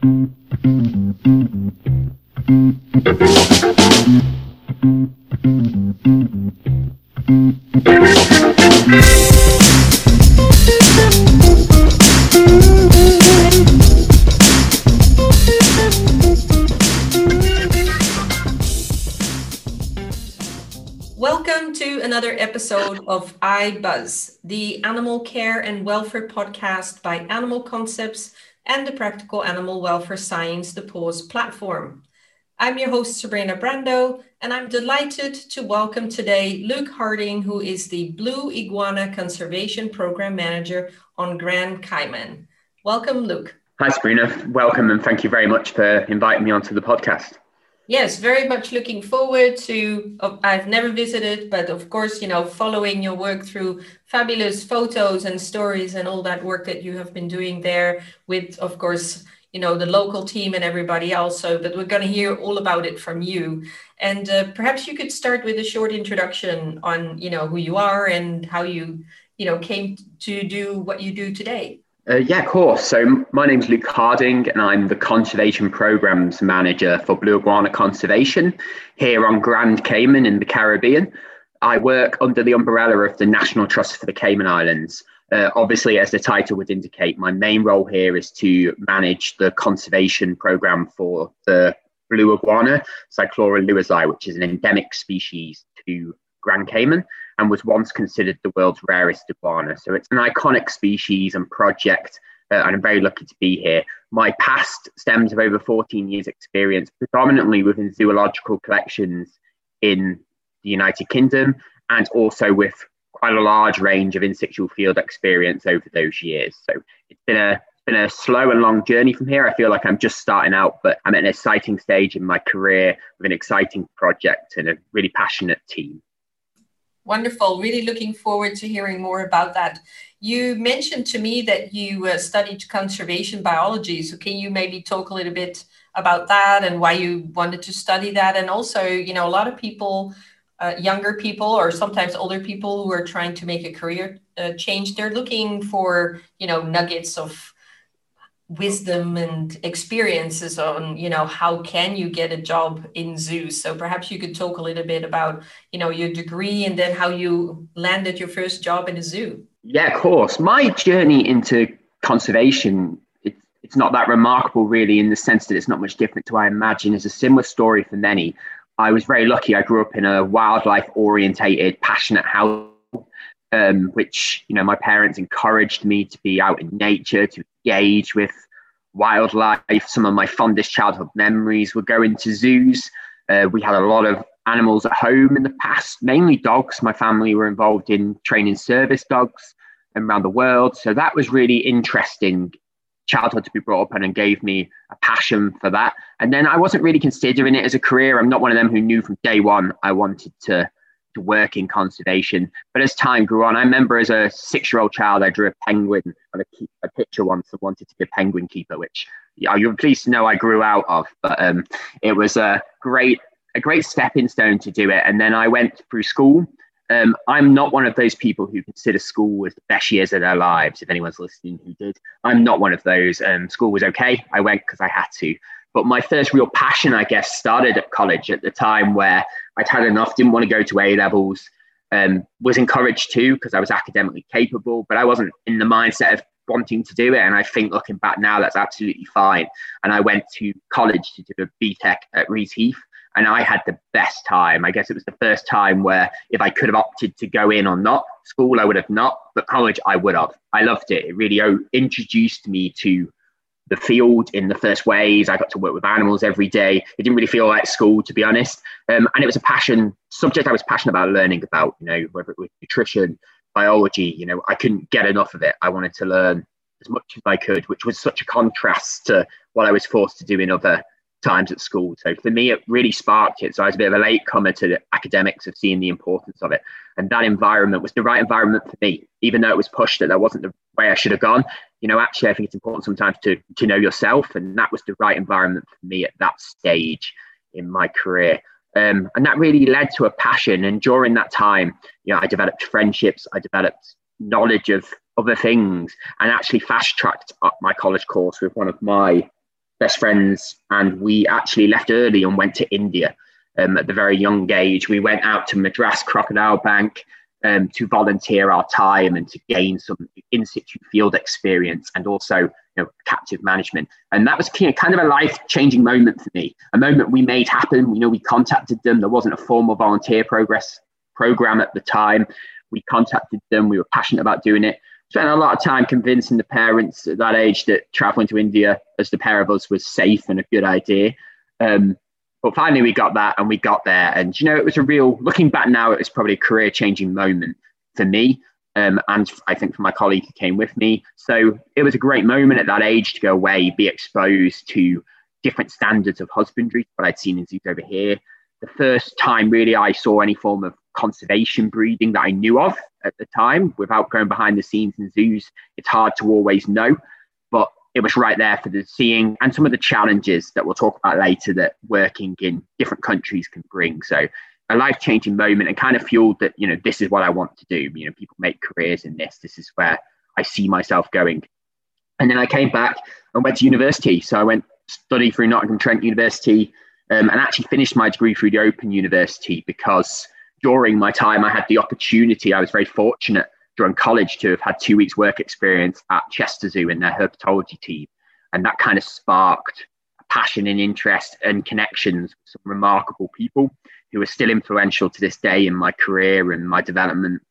Welcome to another episode of iBuzz, the animal care and welfare podcast by Animal Concepts and the Practical Animal Welfare Science, the PAWS platform. I'm your host, Sabrina Brando, and I'm delighted to welcome today Luke Harding, who is the Blue Iguana Conservation Program Manager on Grand Cayman. Welcome, Luke. Hi, Sabrina. Welcome, and thank you very much for inviting me onto the podcast. Yes, very much looking forward to. I've never visited, but of course, you know, following your work through fabulous photos and stories and all that work that you have been doing there with, of course, you know the local team and everybody else so but we're going to hear all about it from you and uh, perhaps you could start with a short introduction on you know who you are and how you you know came to do what you do today uh, yeah, of course. So my name is Luke Harding, and I'm the Conservation Programs Manager for Blue Iguana Conservation here on Grand Cayman in the Caribbean. I work under the umbrella of the National Trust for the Cayman Islands, uh, obviously, as the title would indicate, my main role here is to manage the conservation program for the blue iguana, Cyclura lewisi, which is an endemic species to Grand Cayman and was once considered the world's rarest iguana. So it's an iconic species and project, uh, and I'm very lucky to be here. My past stems of over 14 years' experience, predominantly within zoological collections in the United Kingdom and also with quite a large range of in-situ field experience over those years. So it's been a been a slow and long journey from here. I feel like I'm just starting out, but I'm at an exciting stage in my career with an exciting project and a really passionate team. Wonderful. Really looking forward to hearing more about that. You mentioned to me that you uh, studied conservation biology. So can you maybe talk a little bit about that and why you wanted to study that? And also, you know, a lot of people uh, younger people or sometimes older people who are trying to make a career uh, change they're looking for you know nuggets of wisdom and experiences on you know how can you get a job in zoos so perhaps you could talk a little bit about you know your degree and then how you landed your first job in a zoo. Yeah of course. My journey into conservation it's, it's not that remarkable really in the sense that it's not much different to i imagine is a similar story for many I was very lucky. I grew up in a wildlife orientated, passionate house, um, which, you know, my parents encouraged me to be out in nature, to engage with wildlife. Some of my fondest childhood memories were going to zoos. Uh, we had a lot of animals at home in the past, mainly dogs. My family were involved in training service dogs around the world. So that was really interesting childhood to be brought up in and gave me a passion for that. And then I wasn't really considering it as a career. I'm not one of them who knew from day one I wanted to to work in conservation. But as time grew on, I remember as a six-year-old child, I drew a penguin on a, a picture once and wanted to be a penguin keeper, which yeah, you're pleased to know I grew out of. But um, it was a great a great stepping stone to do it. And then I went through school um, I'm not one of those people who consider school as the best years of their lives. If anyone's listening who did, I'm not one of those. Um, school was okay. I went because I had to. But my first real passion, I guess, started at college at the time where I'd had enough, didn't want to go to A levels, um, was encouraged to because I was academically capable, but I wasn't in the mindset of wanting to do it. And I think looking back now, that's absolutely fine. And I went to college to do a BTEC at Reaseheath and I had the best time. I guess it was the first time where if I could have opted to go in or not, school I would have not, but college I would have. I loved it. It really introduced me to the field in the first ways. I got to work with animals every day. It didn't really feel like school, to be honest. Um, and it was a passion subject I was passionate about learning about. You know, whether it was nutrition, biology. You know, I couldn't get enough of it. I wanted to learn as much as I could, which was such a contrast to what I was forced to do in other times at school. So for me, it really sparked it. So I was a bit of a late comer to the academics of seeing the importance of it. And that environment was the right environment for me, even though it was pushed that that wasn't the way I should have gone. You know, actually, I think it's important sometimes to, to know yourself. And that was the right environment for me at that stage in my career. Um, and that really led to a passion. And during that time, you know, I developed friendships, I developed knowledge of other things, and actually fast tracked up my college course with one of my best friends, and we actually left early and went to India um, at the very young age. We went out to Madras Crocodile Bank um, to volunteer our time and to gain some in situ field experience and also you know, captive management. And that was kind of a life changing moment for me, a moment we made happen. You know, we contacted them. There wasn't a formal volunteer progress program at the time. We contacted them. We were passionate about doing it. Spent a lot of time convincing the parents at that age that traveling to India as the pair of us was safe and a good idea. Um, but finally, we got that and we got there. And, you know, it was a real, looking back now, it was probably a career changing moment for me. Um, and I think for my colleague who came with me. So it was a great moment at that age to go away, be exposed to different standards of husbandry, what I'd seen in zoos over here. The first time really I saw any form of conservation breeding that I knew of at the time without going behind the scenes in zoos. It's hard to always know but it was right there for the seeing and some of the challenges that we'll talk about later that working in different countries can bring. So a life changing moment and kind of fueled that, you know, this is what I want to do. You know, people make careers in this. This is where I see myself going. And then I came back and went to university. So I went study through Nottingham Trent University um, and actually finished my degree through the Open University because during my time I had the opportunity, I was very fortunate during college to have had two weeks work experience at Chester Zoo in their herpetology team. And that kind of sparked passion and interest and connections with some remarkable people who are still influential to this day in my career and my development.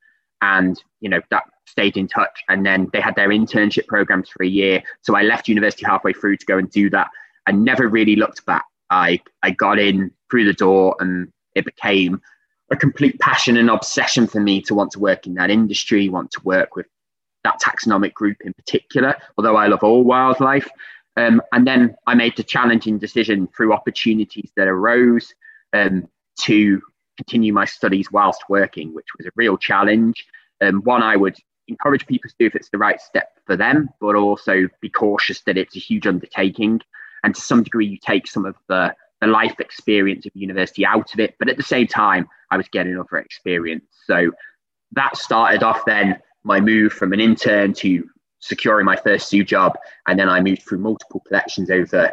And, you know, that stayed in touch. And then they had their internship programs for a year. So I left university halfway through to go and do that. I never really looked back. I, I got in through the door and it became a complete passion and obsession for me to want to work in that industry, want to work with that taxonomic group in particular, although I love all wildlife. Um, and then I made the challenging decision through opportunities that arose um, to continue my studies whilst working, which was a real challenge. Um, one I would encourage people to do if it's the right step for them, but also be cautious that it's a huge undertaking. And to some degree, you take some of the the life experience of university out of it. But at the same time, I was getting other experience. So that started off then my move from an intern to securing my first zoo job. And then I moved through multiple collections over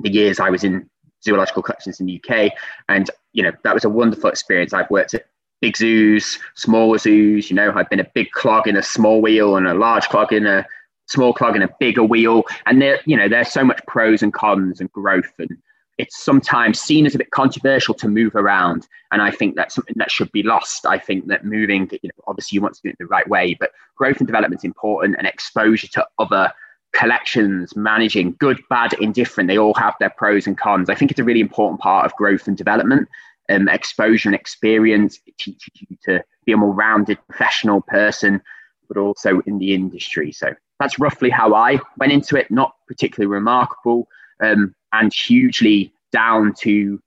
the years I was in zoological collections in the UK. And, you know, that was a wonderful experience. I've worked at big zoos, smaller zoos, you know, I've been a big clog in a small wheel and a large clog in a small clog in a bigger wheel. And there, you know, there's so much pros and cons and growth and it's sometimes seen as a bit controversial to move around. And I think that's something that should be lost. I think that moving, you know, obviously you want to do it the right way, but growth and development is important and exposure to other collections, managing good, bad, indifferent, they all have their pros and cons. I think it's a really important part of growth and development. Um, exposure and experience it teaches you to be a more rounded professional person, but also in the industry. So that's roughly how I went into it. Not particularly remarkable, um, and hugely down to you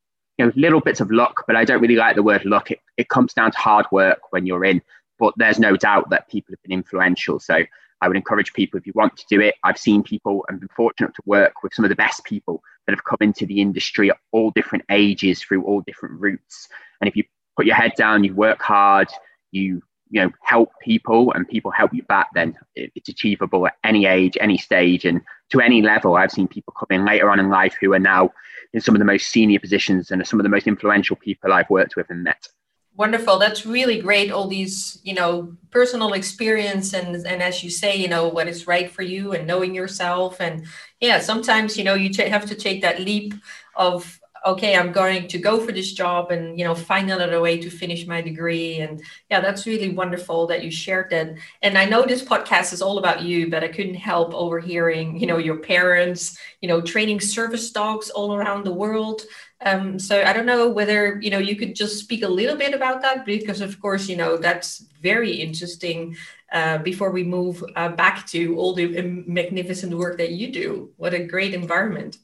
know little bits of luck. But I don't really like the word luck. It, it comes down to hard work when you're in. But there's no doubt that people have been influential. So I would encourage people if you want to do it. I've seen people and been fortunate to work with some of the best people that have come into the industry at all different ages through all different routes. And if you put your head down, you work hard, you you know help people and people help you back then it's achievable at any age any stage and to any level. I've seen people come in later on in life who are now in some of the most senior positions and are some of the most influential people i've worked with and met. Wonderful. That's really great all these you know personal experience and and as you say you know what is right for you and knowing yourself. And yeah sometimes you know you t- have to take that leap of okay i'm going to go for this job and you know find another way to finish my degree. And yeah that's really wonderful that you shared that. And i know this podcast is all about you but i couldn't help overhearing you know your parents you know training service dogs all around the world. Um, so i don't know whether you know you could just speak a little bit about that because of course you know that's very interesting uh, before we move uh, back to all the magnificent work that you do. What a great environment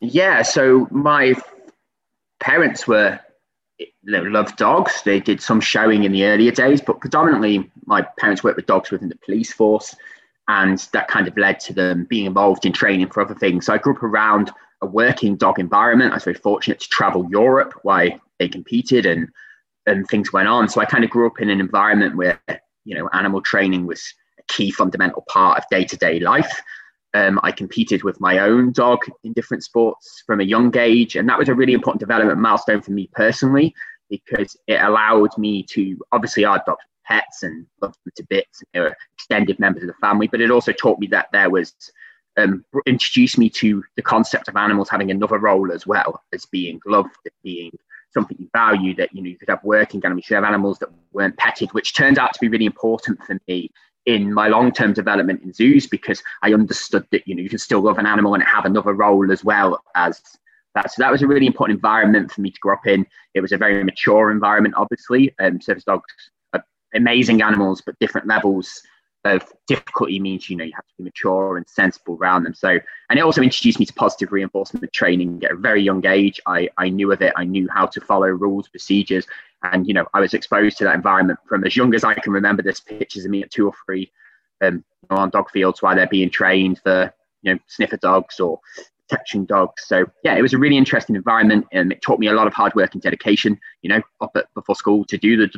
yeah, so my parents were they loved dogs. They did some showing in the earlier days, but predominantly my parents worked with dogs within the police force, and that kind of led to them being involved in training for other things. So I grew up around a working dog environment. I was very fortunate to travel Europe while they competed and and things went on. So I kind of grew up in an environment where you know animal training was a key fundamental part of day to day life. Um, I competed with my own dog in different sports from a young age, and that was a really important development milestone for me personally because it allowed me to obviously I adopted pets and loved them to bits. And They were extended members of the family, but it also taught me that there was um, introduced me to the concept of animals having another role as well as being loved, being something you value. That you know you could have working animals, you could have animals that weren't petted, which turned out to be really important for me in my long-term development in zoos because I understood that you know you can still love an animal and have another role as well as that. So that was a really important environment for me to grow up in. It was a very mature environment, obviously. Um, service dogs are amazing animals, but different levels of difficulty means you know you have to be mature and sensible around them. So, and it also introduced me to positive reinforcement training at a very young age. I I knew of it. I knew how to follow rules, procedures, and you know I was exposed to that environment from as young as I can remember. There's pictures of me at two or three um, on dog fields while they're being trained for you know sniffer dogs or protection dogs. So yeah, it was a really interesting environment, and it taught me a lot of hard work and dedication. You know, up at, before school to do the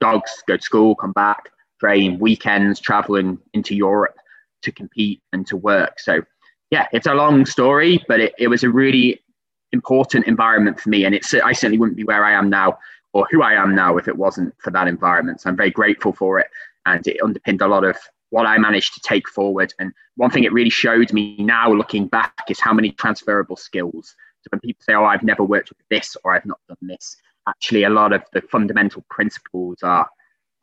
dogs, go to school, come back, train, weekends, traveling into Europe to compete and to work. So yeah, it's a long story, but it, it was a really important environment for me, and it's I certainly wouldn't be where I am now or who I am now if it wasn't for that environment. So I'm very grateful for it, and it underpinned a lot of what I managed to take forward. And one thing it really showed me now looking back is how many transferable skills. So when people say, oh, I've never worked with this or I've not done this, actually a lot of the fundamental principles are,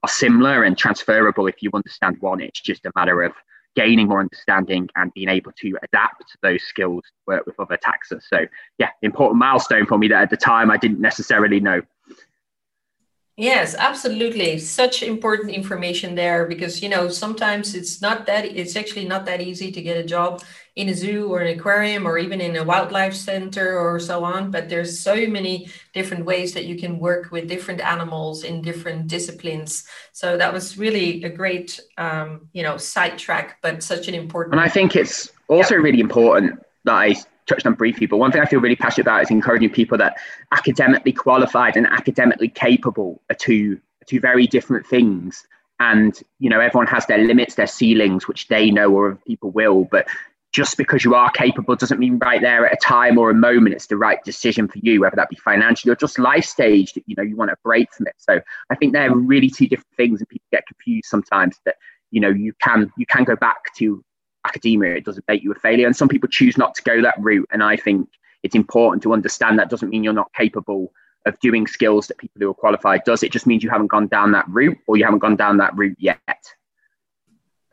are similar and transferable if you understand one. It's just a matter of gaining more understanding and being able to adapt those skills to work with other taxa. So yeah, important milestone for me that at the time I didn't necessarily know. Yes, absolutely. Such important information there because you know sometimes it's not that it's actually not that easy to get a job in a zoo or an aquarium or even in a wildlife center or so on. But there's so many different ways that you can work with different animals in different disciplines. So that was really a great um, you know sidetrack, but such an important. And I think it's also yeah. really important that I touched on briefly, but one thing I feel really passionate about is encouraging people that academically qualified and academically capable are two two very different things. And you know, everyone has their limits, their ceilings, which they know or people will. But just because you are capable doesn't mean right there at a time or a moment it's the right decision for you, whether that be financially or just life stage that you know you want to break from it. So I think they're really two different things, and people get confused sometimes that you know you can you can go back to academia, it doesn't make you a failure. And some people choose not to go that route. And I think it's important to understand that doesn't mean you're not capable of doing skills that people who are qualified does. It just means you haven't gone down that route or you haven't gone down that route yet.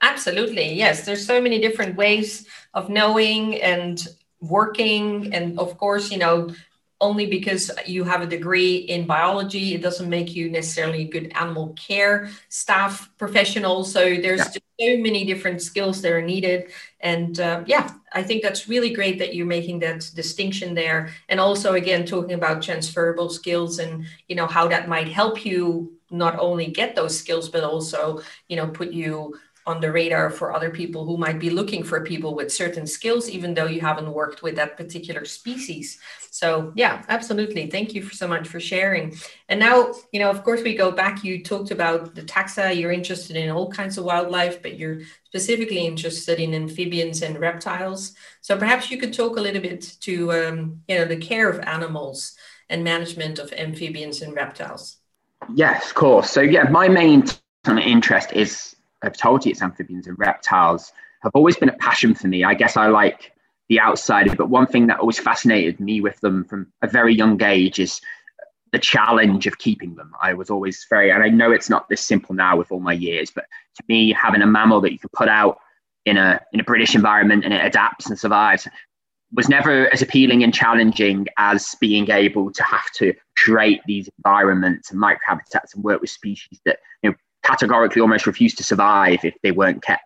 Absolutely. Yes. There's so many different ways of knowing and working. And of course, you know, only because you have a degree in biology, it doesn't make you necessarily a good animal care staff professional. So there's yeah. So many different skills that are needed. And uh, yeah, I think that's really great that you're making that distinction there. And also, again, talking about transferable skills and, you know, how that might help you not only get those skills, but also, you know, put you on the radar for other people who might be looking for people with certain skills, even though you haven't worked with that particular species. So yeah, absolutely. Thank you so much for sharing. And now, you know, of course, we go back. You talked about the taxa. You're interested in all kinds of wildlife, but you're specifically interested in amphibians and reptiles. So perhaps you could talk a little bit to, um, you know, the care of animals and management of amphibians and reptiles. Yes, of course. So yeah, my main interest is I've told you it's amphibians and reptiles have always been a passion for me. I guess I like the outside, but one thing that always fascinated me with them from a very young age is the challenge of keeping them. I was always very, and I know it's not this simple now with all my years, but to me, having a mammal that you can put out in a in a British environment and it adapts and survives was never as appealing and challenging as being able to have to create these environments and microhabitats and work with species that you know categorically almost refused to survive if they weren't kept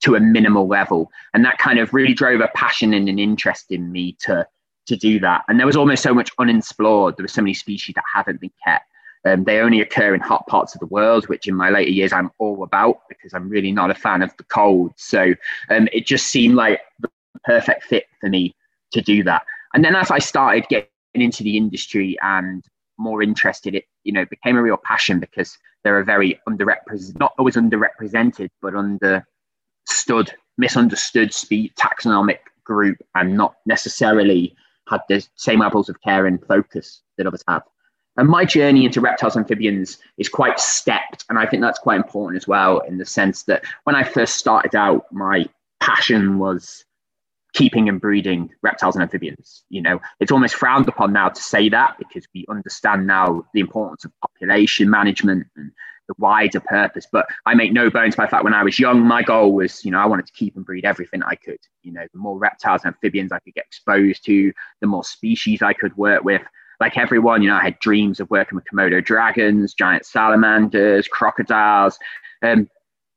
to a minimal level. And that kind of really drove a passion and an interest in me to to do that. And there was almost so much unexplored. There were so many species that haven't been kept. Um, they only occur in hot parts of the world, which in my later years I'm all about because I'm really not a fan of the cold. So um, it just seemed like the perfect fit for me to do that. And then as I started getting into the industry and more interested, it you know became a real passion because they're a very underrepresented, not always underrepresented, but understood misunderstood speed taxonomic group and not necessarily had the same levels of care and focus that others have. And my journey into reptiles amphibians is quite stepped. And I think that's quite important as well, in the sense that when I first started out, my passion was keeping and breeding reptiles and amphibians. You know, it's almost frowned upon now to say that because we understand now the importance of population management and the wider purpose. But I make no bones by the fact when I was young, my goal was, you know, I wanted to keep and breed everything I could. You know, the more reptiles and amphibians I could get exposed to, the more species I could work with. Like everyone, you know, I had dreams of working with Komodo dragons, giant salamanders, crocodiles. Um,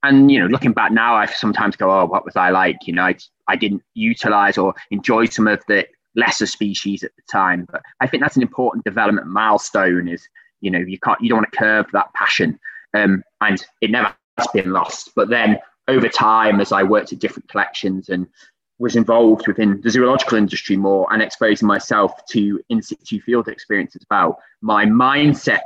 and you know, looking back now, I sometimes go, "Oh, what was I like?" You know, I, I didn't utilize or enjoy some of the lesser species at the time. But I think that's an important development milestone. Is you know, you can't, you don't want to curb that passion, um, and it never has been lost. But then over time, as I worked at different collections and was involved within the zoological industry more and exposing myself to in situ field experience as well, my mindset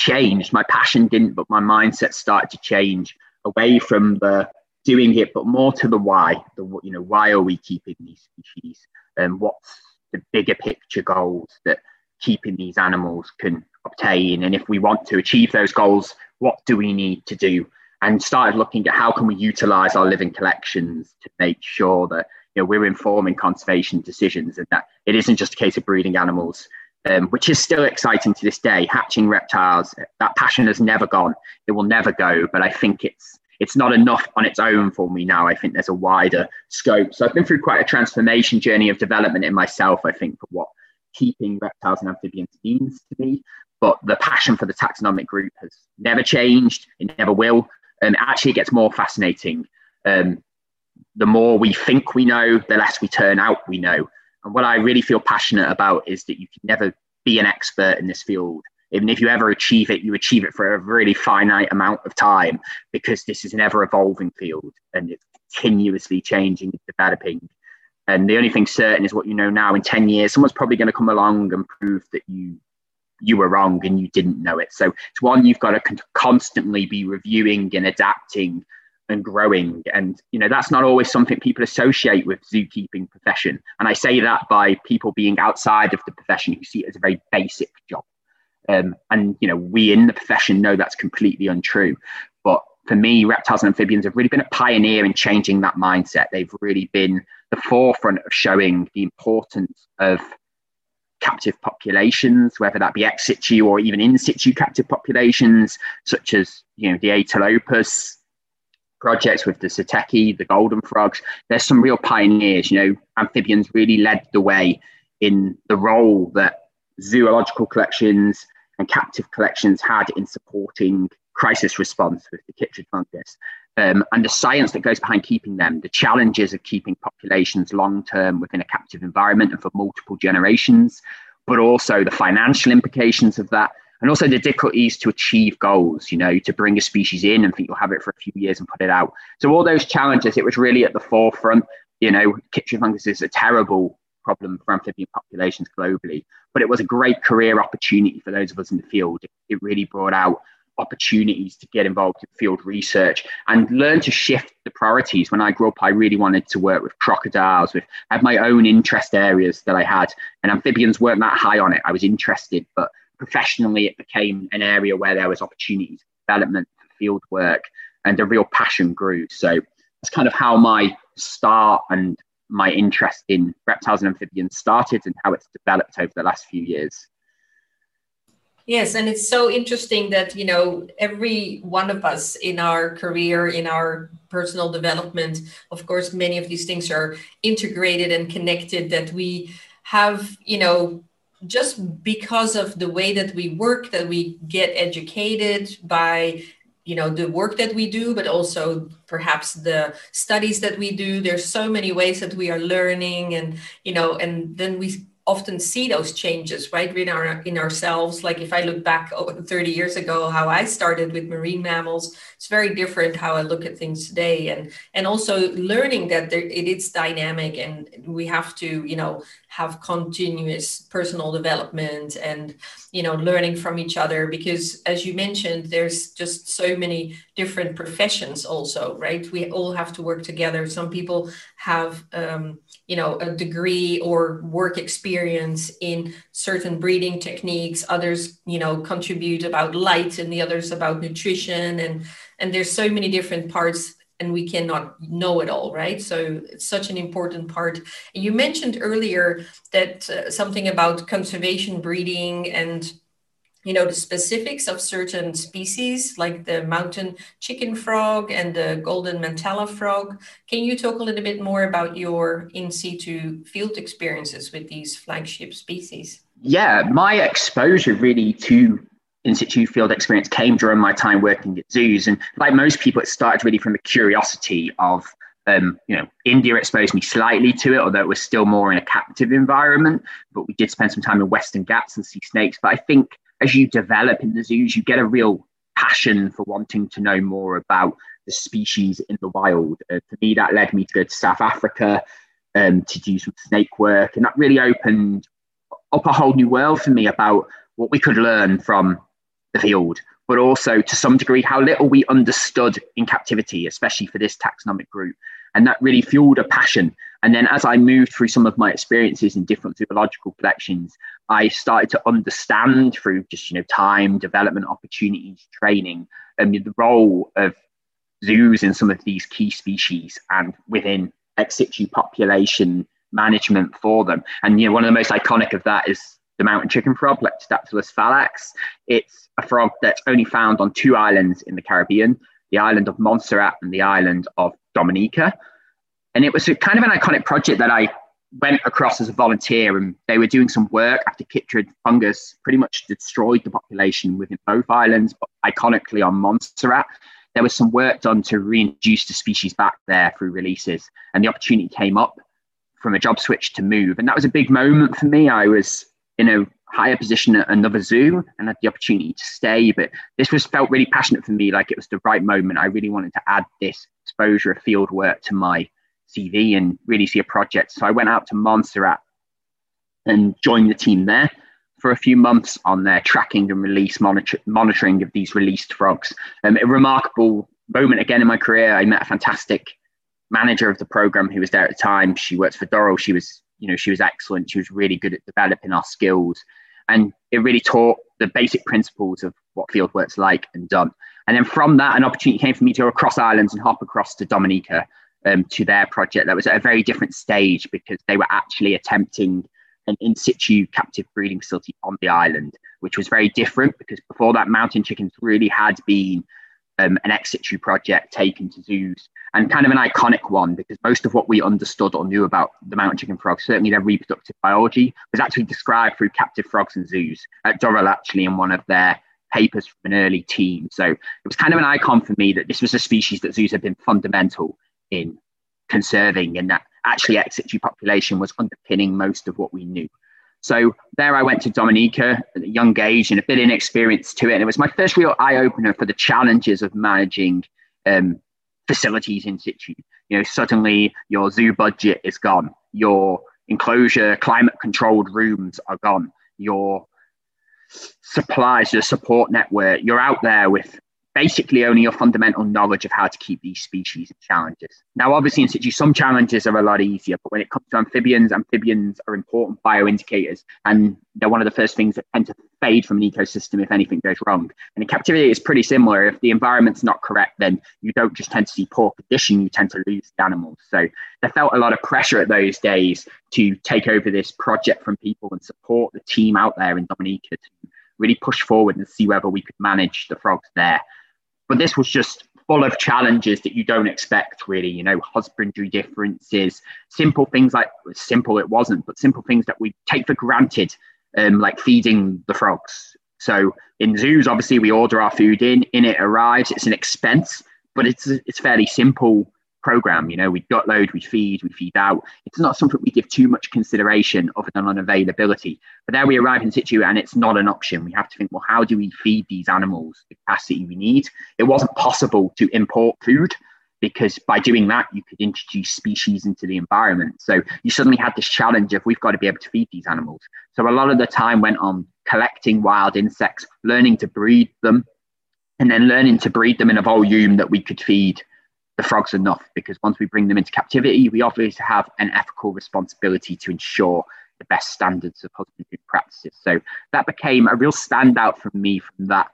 changed. My passion didn't, but my mindset started to change away from the doing it, but more to the why. The you know why are we keeping these species, and what's the bigger picture goals that keeping these animals can obtain, and if we want to achieve those goals, what do we need to do? And started looking at how can we utilize our living collections to make sure that you know we're informing conservation decisions, and that it isn't just a case of breeding animals um, which is still exciting to this day. Hatching reptiles, that passion has never gone. It will never go. But I think it's it's not enough on its own for me now. I think there's a wider scope. So I've been through quite a transformation journey of development in myself. I think for what keeping reptiles and amphibians means to me. But the passion for the taxonomic group has never changed. It never will. And actually, it gets more fascinating. Um, the more we think we know, the less we turn out we know. And what I really feel passionate about is that you can never be an expert in this field. Even if you ever achieve it, you achieve it for a really finite amount of time because this is an ever evolving field and it's continuously changing and developing. And the only thing certain is what you know now in 10 years, someone's probably going to come along and prove that you you were wrong and you didn't know it. So it's one you've got to constantly be reviewing and adapting and growing. And you know that's not always something people associate with zookeeping profession. And I say that by people being outside of the profession who see it as a very basic job. Um, and you know we in the profession know that's completely untrue. But for me, reptiles and amphibians have really been a pioneer in changing that mindset. They've really been the forefront of showing the importance of captive populations, whether that be ex situ or even in situ captive populations, such as you know the Atelopus, projects with the zeteki, the golden frogs. There's some real pioneers. You know, amphibians really led the way in the role that zoological collections and captive collections had in supporting crisis response with the chytrid fungus. Um, and the science that goes behind keeping them, the challenges of keeping populations long term within a captive environment and for multiple generations, but also the financial implications of that, and also the difficulties to achieve goals, you know, to bring a species in and think you'll have it for a few years and put it out. So all those challenges, it was really at the forefront. You know, chytrid fungus is a terrible problem for amphibian populations globally, but it was a great career opportunity for those of us in the field. It really brought out opportunities to get involved in field research and learn to shift the priorities. When I grew up, I really wanted to work with crocodiles, with had my own interest areas that I had, and amphibians weren't that high on it. I was interested, but professionally, it became an area where there was opportunities, development, field work, and a real passion grew. So that's kind of how my start and my interest in reptiles and amphibians started and how it's developed over the last few years. Yes, and it's so interesting that you know every one of us in our career, in our personal development, of course, many of these things are integrated and connected. That we have, you know, just because of the way that we work that we get educated by you know the work that we do but also perhaps the studies that we do. There's so many ways that we are learning and you know and then we often see those changes right in our in ourselves. Like if i look back 30 years ago how i started with marine mammals it's very different how i look at things today. And and also learning that there, it is dynamic and we have to you know have continuous personal development and you know learning from each other because as you mentioned there's just so many different professions also right? We all have to work together. Some people have um, you know a degree or work experience in certain breeding techniques. Others you know contribute about light and the others about nutrition. And and there's so many different parts and we cannot know it all right? So it's such an important part. You mentioned earlier that uh, something about conservation breeding and you know the specifics of certain species like the mountain chicken frog and the golden mantella frog can you talk a little bit more about your in situ field experiences with these flagship species yeah my exposure really to in situ field experience came during my time working at zoos and like most people it started really from a curiosity of um, you know, India exposed me slightly to it, although it was still more in a captive environment. But we did spend some time in Western Ghats and see snakes. But I think as you develop in the zoos, you get a real passion for wanting to know more about the species in the wild. Uh, for me, that led me to go to South Africa um, to do some snake work, and that really opened up a whole new world for me about what we could learn from the field, but also to some degree how little we understood in captivity, especially for this taxonomic group. And that really fueled a passion. And then as I moved through some of my experiences in different zoological collections, I started to understand through just, you know, time, development opportunities, training, and um, the role of zoos in some of these key species and within ex situ population management for them. And you know, one of the most iconic of that is the mountain chicken frog, Leptodactylus fallax. It's a frog that's only found on two islands in the Caribbean, the island of Montserrat and the island of Dominica. And it was a kind of an iconic project that I went across as a volunteer and they were doing some work after chytrid fungus pretty much destroyed the population within both islands, but iconically on Montserrat. There was some work done to reintroduce the species back there through releases, and the opportunity came up from a job switch to move. And that was a big moment for me. I was in a higher position at another zoo and had the opportunity to stay. But this was felt really passionate for me, like it was the right moment. I really wanted to add this exposure of field work to my CV and really see a project. So I went out to Montserrat and joined the team there for a few months on their tracking and release monitor- monitoring of these released frogs. Um, a remarkable moment again in my career. I met a fantastic manager of the program who was there at the time. She worked for Durrell. She was, you know, she was excellent. She was really good at developing our skills, and it really taught the basic principles of what field work's like and done. And then from that, an opportunity came for me to go across islands and hop across to Dominica um, to their project that was at a very different stage because they were actually attempting an in situ captive breeding facility on the island, which was very different because before that, mountain chickens really had been um, an ex situ project taken to zoos and kind of an iconic one because most of what we understood or knew about the mountain chicken frogs, certainly their reproductive biology, was actually described through captive frogs and zoos. At Durrell actually in one of their papers from an early team. So it was kind of an icon for me that this was a species that zoos had been fundamental in conserving and that actually ex situ population was underpinning most of what we knew. So there I went to Dominica at a young age and a bit inexperienced to it. And it was my first real eye opener for the challenges of managing um, facilities in situ. You know, suddenly your zoo budget is gone. Your enclosure, climate controlled rooms are gone. Your supplies, your support network, you're out there with basically only your fundamental knowledge of how to keep these species and challenges. Now, obviously, in situ, some challenges are a lot easier, but when it comes to amphibians, amphibians are important bioindicators, and they're one of the first things that tend to fade from an ecosystem if anything goes wrong. And in captivity, it's pretty similar. If the environment's not correct, then you don't just tend to see poor condition, you tend to lose the animals. So there felt a lot of pressure at those days to take over this project from people and support the team out there in Dominica to really push forward and see whether we could manage the frogs there. But this was just full of challenges that you don't expect, really. You know, husbandry differences, simple things like simple it wasn't, but simple things that we take for granted, um, like feeding the frogs. So in zoos, obviously, we order our food in, in it arrives. It's an expense, but it's it's fairly simple program. You know, we gut load, we feed, we feed out. It's not something we give too much consideration other than on availability. But there we arrive in situ and it's not an option. We have to think, well, how do we feed these animals the capacity we need? It wasn't possible to import food because by doing that, you could introduce species into the environment. So you suddenly had this challenge of we've got to be able to feed these animals. So a lot of the time went on collecting wild insects, learning to breed them, and then learning to breed them in a volume that we could feed the frogs enough because once we bring them into captivity, we obviously have an ethical responsibility to ensure the best standards of husbandry practices. So that became a real standout for me from that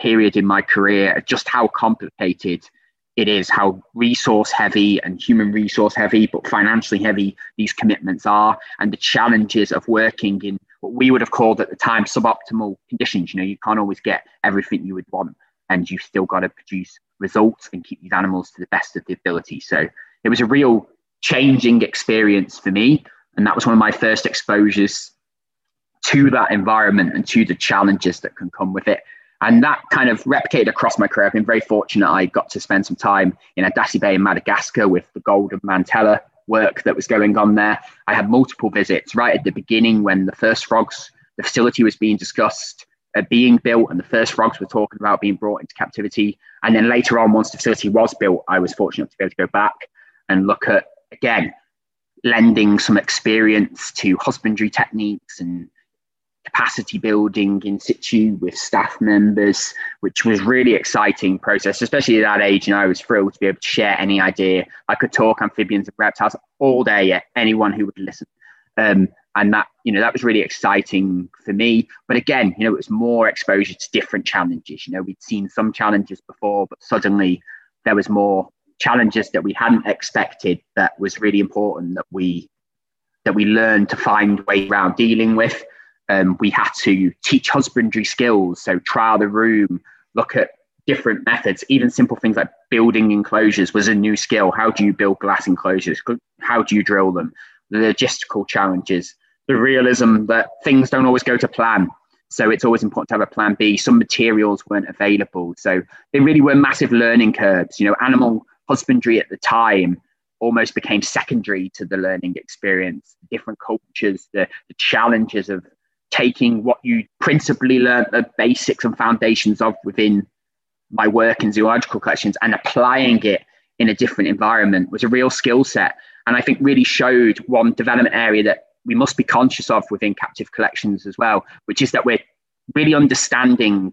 period in my career, just how complicated it is, how resource heavy and human resource heavy, but financially heavy these commitments are, and the challenges of working in what we would have called at the time suboptimal conditions. You know, you can't always get everything you would want, and you've still got to produce results and keep these animals to the best of the ability. So it was a real changing experience for me. And that was one of my first exposures to that environment and to the challenges that can come with it. And that kind of replicated across my career. I've been very fortunate. I got to spend some time in Andasibe in Madagascar with the golden mantella work that was going on there. I had multiple visits right at the beginning when the first frogs, the facility was being discussed uh, being built and the first frogs were talking about being brought into captivity. And then later on, once the facility was built, I was fortunate to be able to go back and look at, again, lending some experience to husbandry techniques and capacity building in situ with staff members, which was really exciting process, especially at that age. And I was thrilled to be able to share any idea. I could talk amphibians and reptiles all day at anyone who would listen. Um, and that you know that was really exciting for me. But again you know it was more exposure to different challenges. You know we'd seen some challenges before but suddenly there was more challenges that we hadn't expected that was really important that we that we learned to find way around dealing with. Um, we had to teach husbandry skills so trial the room look at different methods. Even simple things like building enclosures was a new skill. How do you build glass enclosures? How do you drill them? The logistical challenges the realism that things don't always go to plan. So it's always important to have a plan B. Some materials weren't available. So they really were massive learning curves. You know, animal husbandry at the time almost became secondary to the learning experience. Different cultures, the, the challenges of taking what you principally learned the basics and foundations of within my work in zoological collections and applying it in a different environment was a real skill set. And I think really showed one development area that we must be conscious of within captive collections as well, which is that we're really understanding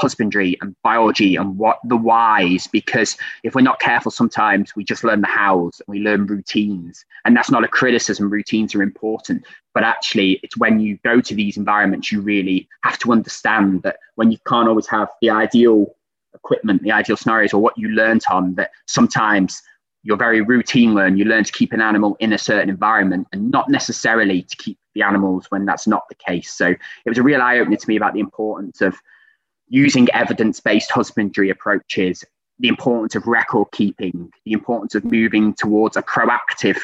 husbandry and biology and what the whys because if we're not careful sometimes we just learn the hows and we learn routines. And that's not a criticism routines are important but actually it's when you go to these environments you really have to understand that when you can't always have the ideal equipment the ideal scenarios or what you learned on that sometimes you're very routine learn. You learn to keep an animal in a certain environment and not necessarily to keep the animals when that's not the case. So it was a real eye opener to me about the importance of using evidence based husbandry approaches, the importance of record keeping, the importance of moving towards a proactive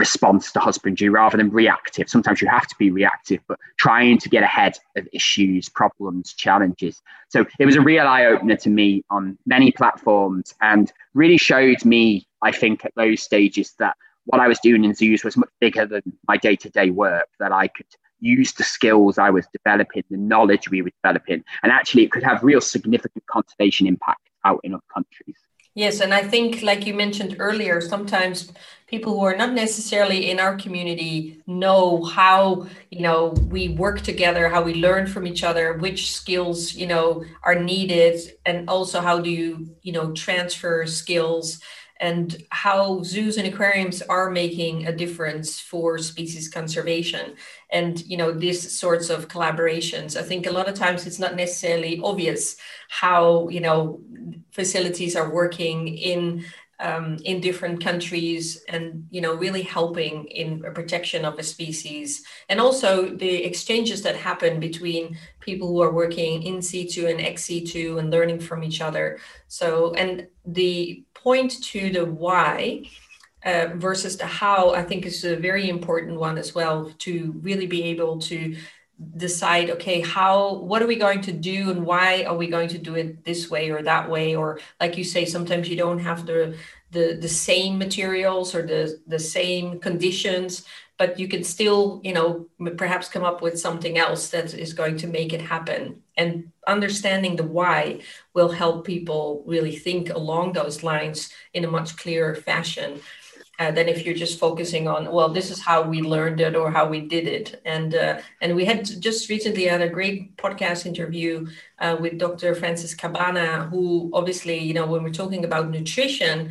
response to husbandry rather than reactive. Sometimes you have to be reactive, but trying to get ahead of issues, problems, challenges. So it was a real eye opener to me on many platforms and really showed me, I think, at those stages that what I was doing in zoos was much bigger than my day to day work, that I could use the skills I was developing, the knowledge we were developing, and actually it could have real significant conservation impact out in other countries. Yes, and I think, like you mentioned earlier, sometimes people who are not necessarily in our community know how you know we work together, how we learn from each other, which skills you know are needed, and also how do you you know transfer skills and how zoos and aquariums are making a difference for species conservation and you know these sorts of collaborations. I think a lot of times it's not necessarily obvious how you know facilities are working in um, in different countries and you know really helping in protection of a species. And also the exchanges that happen between people who are working in situ and ex situ and learning from each other. So and the point to the why uh, versus the how i think is a very important one as well to really be able to decide okay how what are we going to do and why are we going to do it this way or that way? Or like you say sometimes you don't have the the the same materials or the the same conditions but you can still you know perhaps come up with something else that is going to make it happen. And understanding the why will help people really think along those lines in a much clearer fashion uh, than if you're just focusing on well this is how we learned it or how we did it. And uh, and we had just recently had a great podcast interview uh, with dr francis cabana who obviously you know when we're talking about nutrition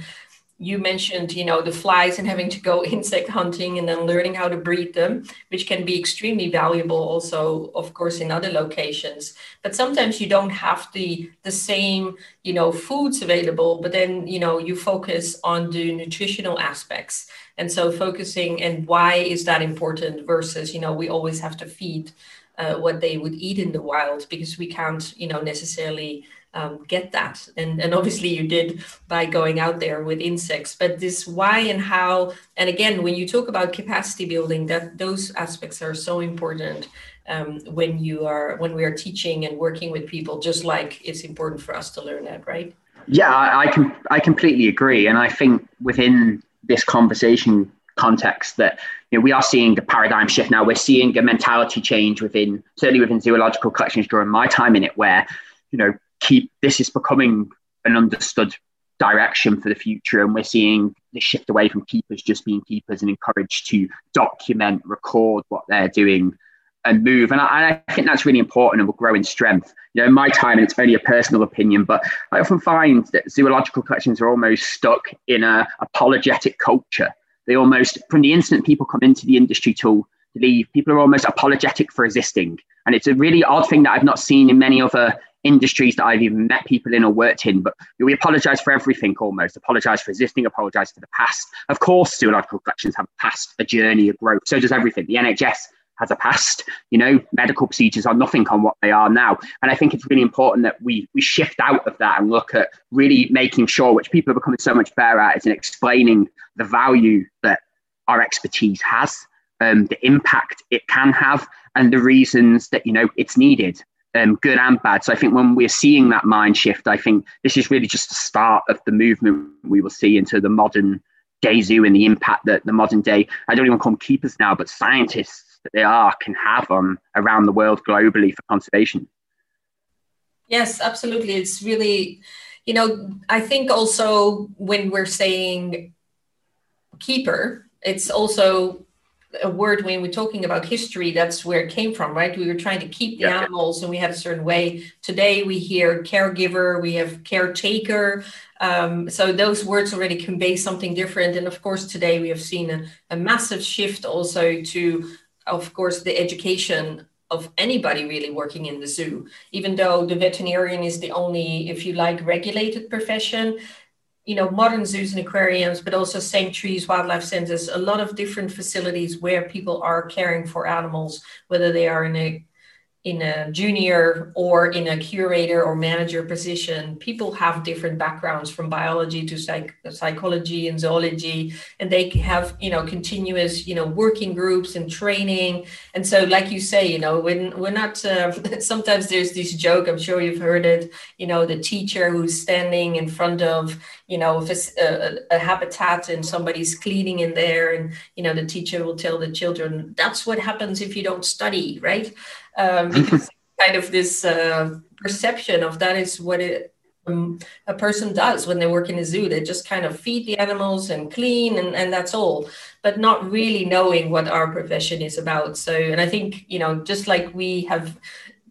you mentioned you know the flies and having to go insect hunting and then learning how to breed them which can be extremely valuable also of course in other locations. But sometimes you don't have the the same you know foods available but then you know you focus on the nutritional aspects. And so focusing and why is that important versus you know we always have to feed uh, what they would eat in the wild because we can't you know necessarily um, get that. And, and obviously you did by going out there with insects, but this why and how, and again, when you talk about capacity building, that those aspects are so important um, when you are, when we are teaching and working with people, just like it's important for us to learn that, right? Yeah, I, I can, I completely agree. And I think within this conversation context that you know, we are seeing a paradigm shift now. We're seeing a mentality change within, certainly within zoological collections during my time in it, where you know keep this is becoming an understood direction for the future and we're seeing the shift away from keepers just being keepers and encouraged to document record what they're doing and move. And I, I, think that's really important and will grow in strength. You know in my time and it's only a personal opinion but i often find that zoological collections are almost stuck in a apologetic culture. They almost from the instant people come into the industry to leave people are almost apologetic for existing. And it's a really odd thing that i've not seen in many other industries that I've even met people in or worked in, but we apologize for everything almost. Apologize for existing, apologize for the past. Of course, zoological collections have a past, a journey, a growth. So does everything. The NHS has a past. You know, medical procedures are nothing on what they are now. And I think it's really important that we we shift out of that and look at really making sure, which people are becoming so much better at, is in explaining the value that our expertise has, um, the impact it can have, and the reasons that you know it's needed um, good and bad. So I think when we're seeing that mind shift, I think this is really just the start of the movement we will see into the modern day zoo and the impact that the modern day, I don't even call them keepers now, but scientists that they are can have on around the world globally for conservation. Yes, absolutely. It's really, you know, I think also when we're saying keeper, it's also a word when we're talking about history that's where it came from right? We were trying to keep the yeah. animals and we had a certain way. Today we hear caregiver we have caretaker um, so those words already convey something different and of course today we have seen a, a massive shift also to of course the education of anybody really working in the zoo. Even though the veterinarian is the only if you like regulated profession you know, modern zoos and aquariums, but also sanctuaries, wildlife centers, a lot of different facilities where people are caring for animals, whether they are in a in a junior or in a curator or manager position people have different backgrounds from biology to psych- psychology and zoology and they have you know continuous you know working groups and training. And so like you say you know when we're not uh, sometimes there's this joke i'm sure you've heard it you know the teacher who's standing in front of you know a, a, a habitat and somebody's cleaning in there and you know the teacher will tell the children that's what happens if you don't study right um, because kind of this uh, perception of that is what it, um, a person does when they work in a zoo. They just kind of feed the animals and clean, and, and that's all, but not really knowing what our profession is about. So, and I think, you know, just like we have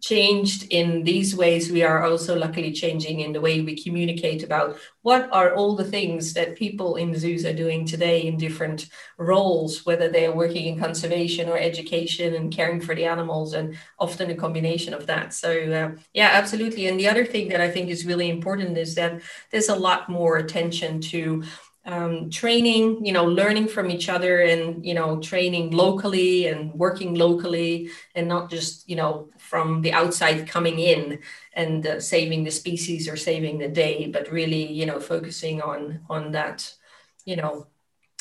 changed in these ways, we are also luckily changing in the way we communicate about what are all the things that people in zoos are doing today in different roles, whether they are working in conservation or education and caring for the animals, and often a combination of that. So, uh, yeah, absolutely. And the other thing that I think is really important is that there's a lot more attention to um, training, you know, learning from each other and, you know, training locally and working locally and not just, you know, from the outside coming in and uh, saving the species or saving the day, but really, you know, focusing on, on that, you know,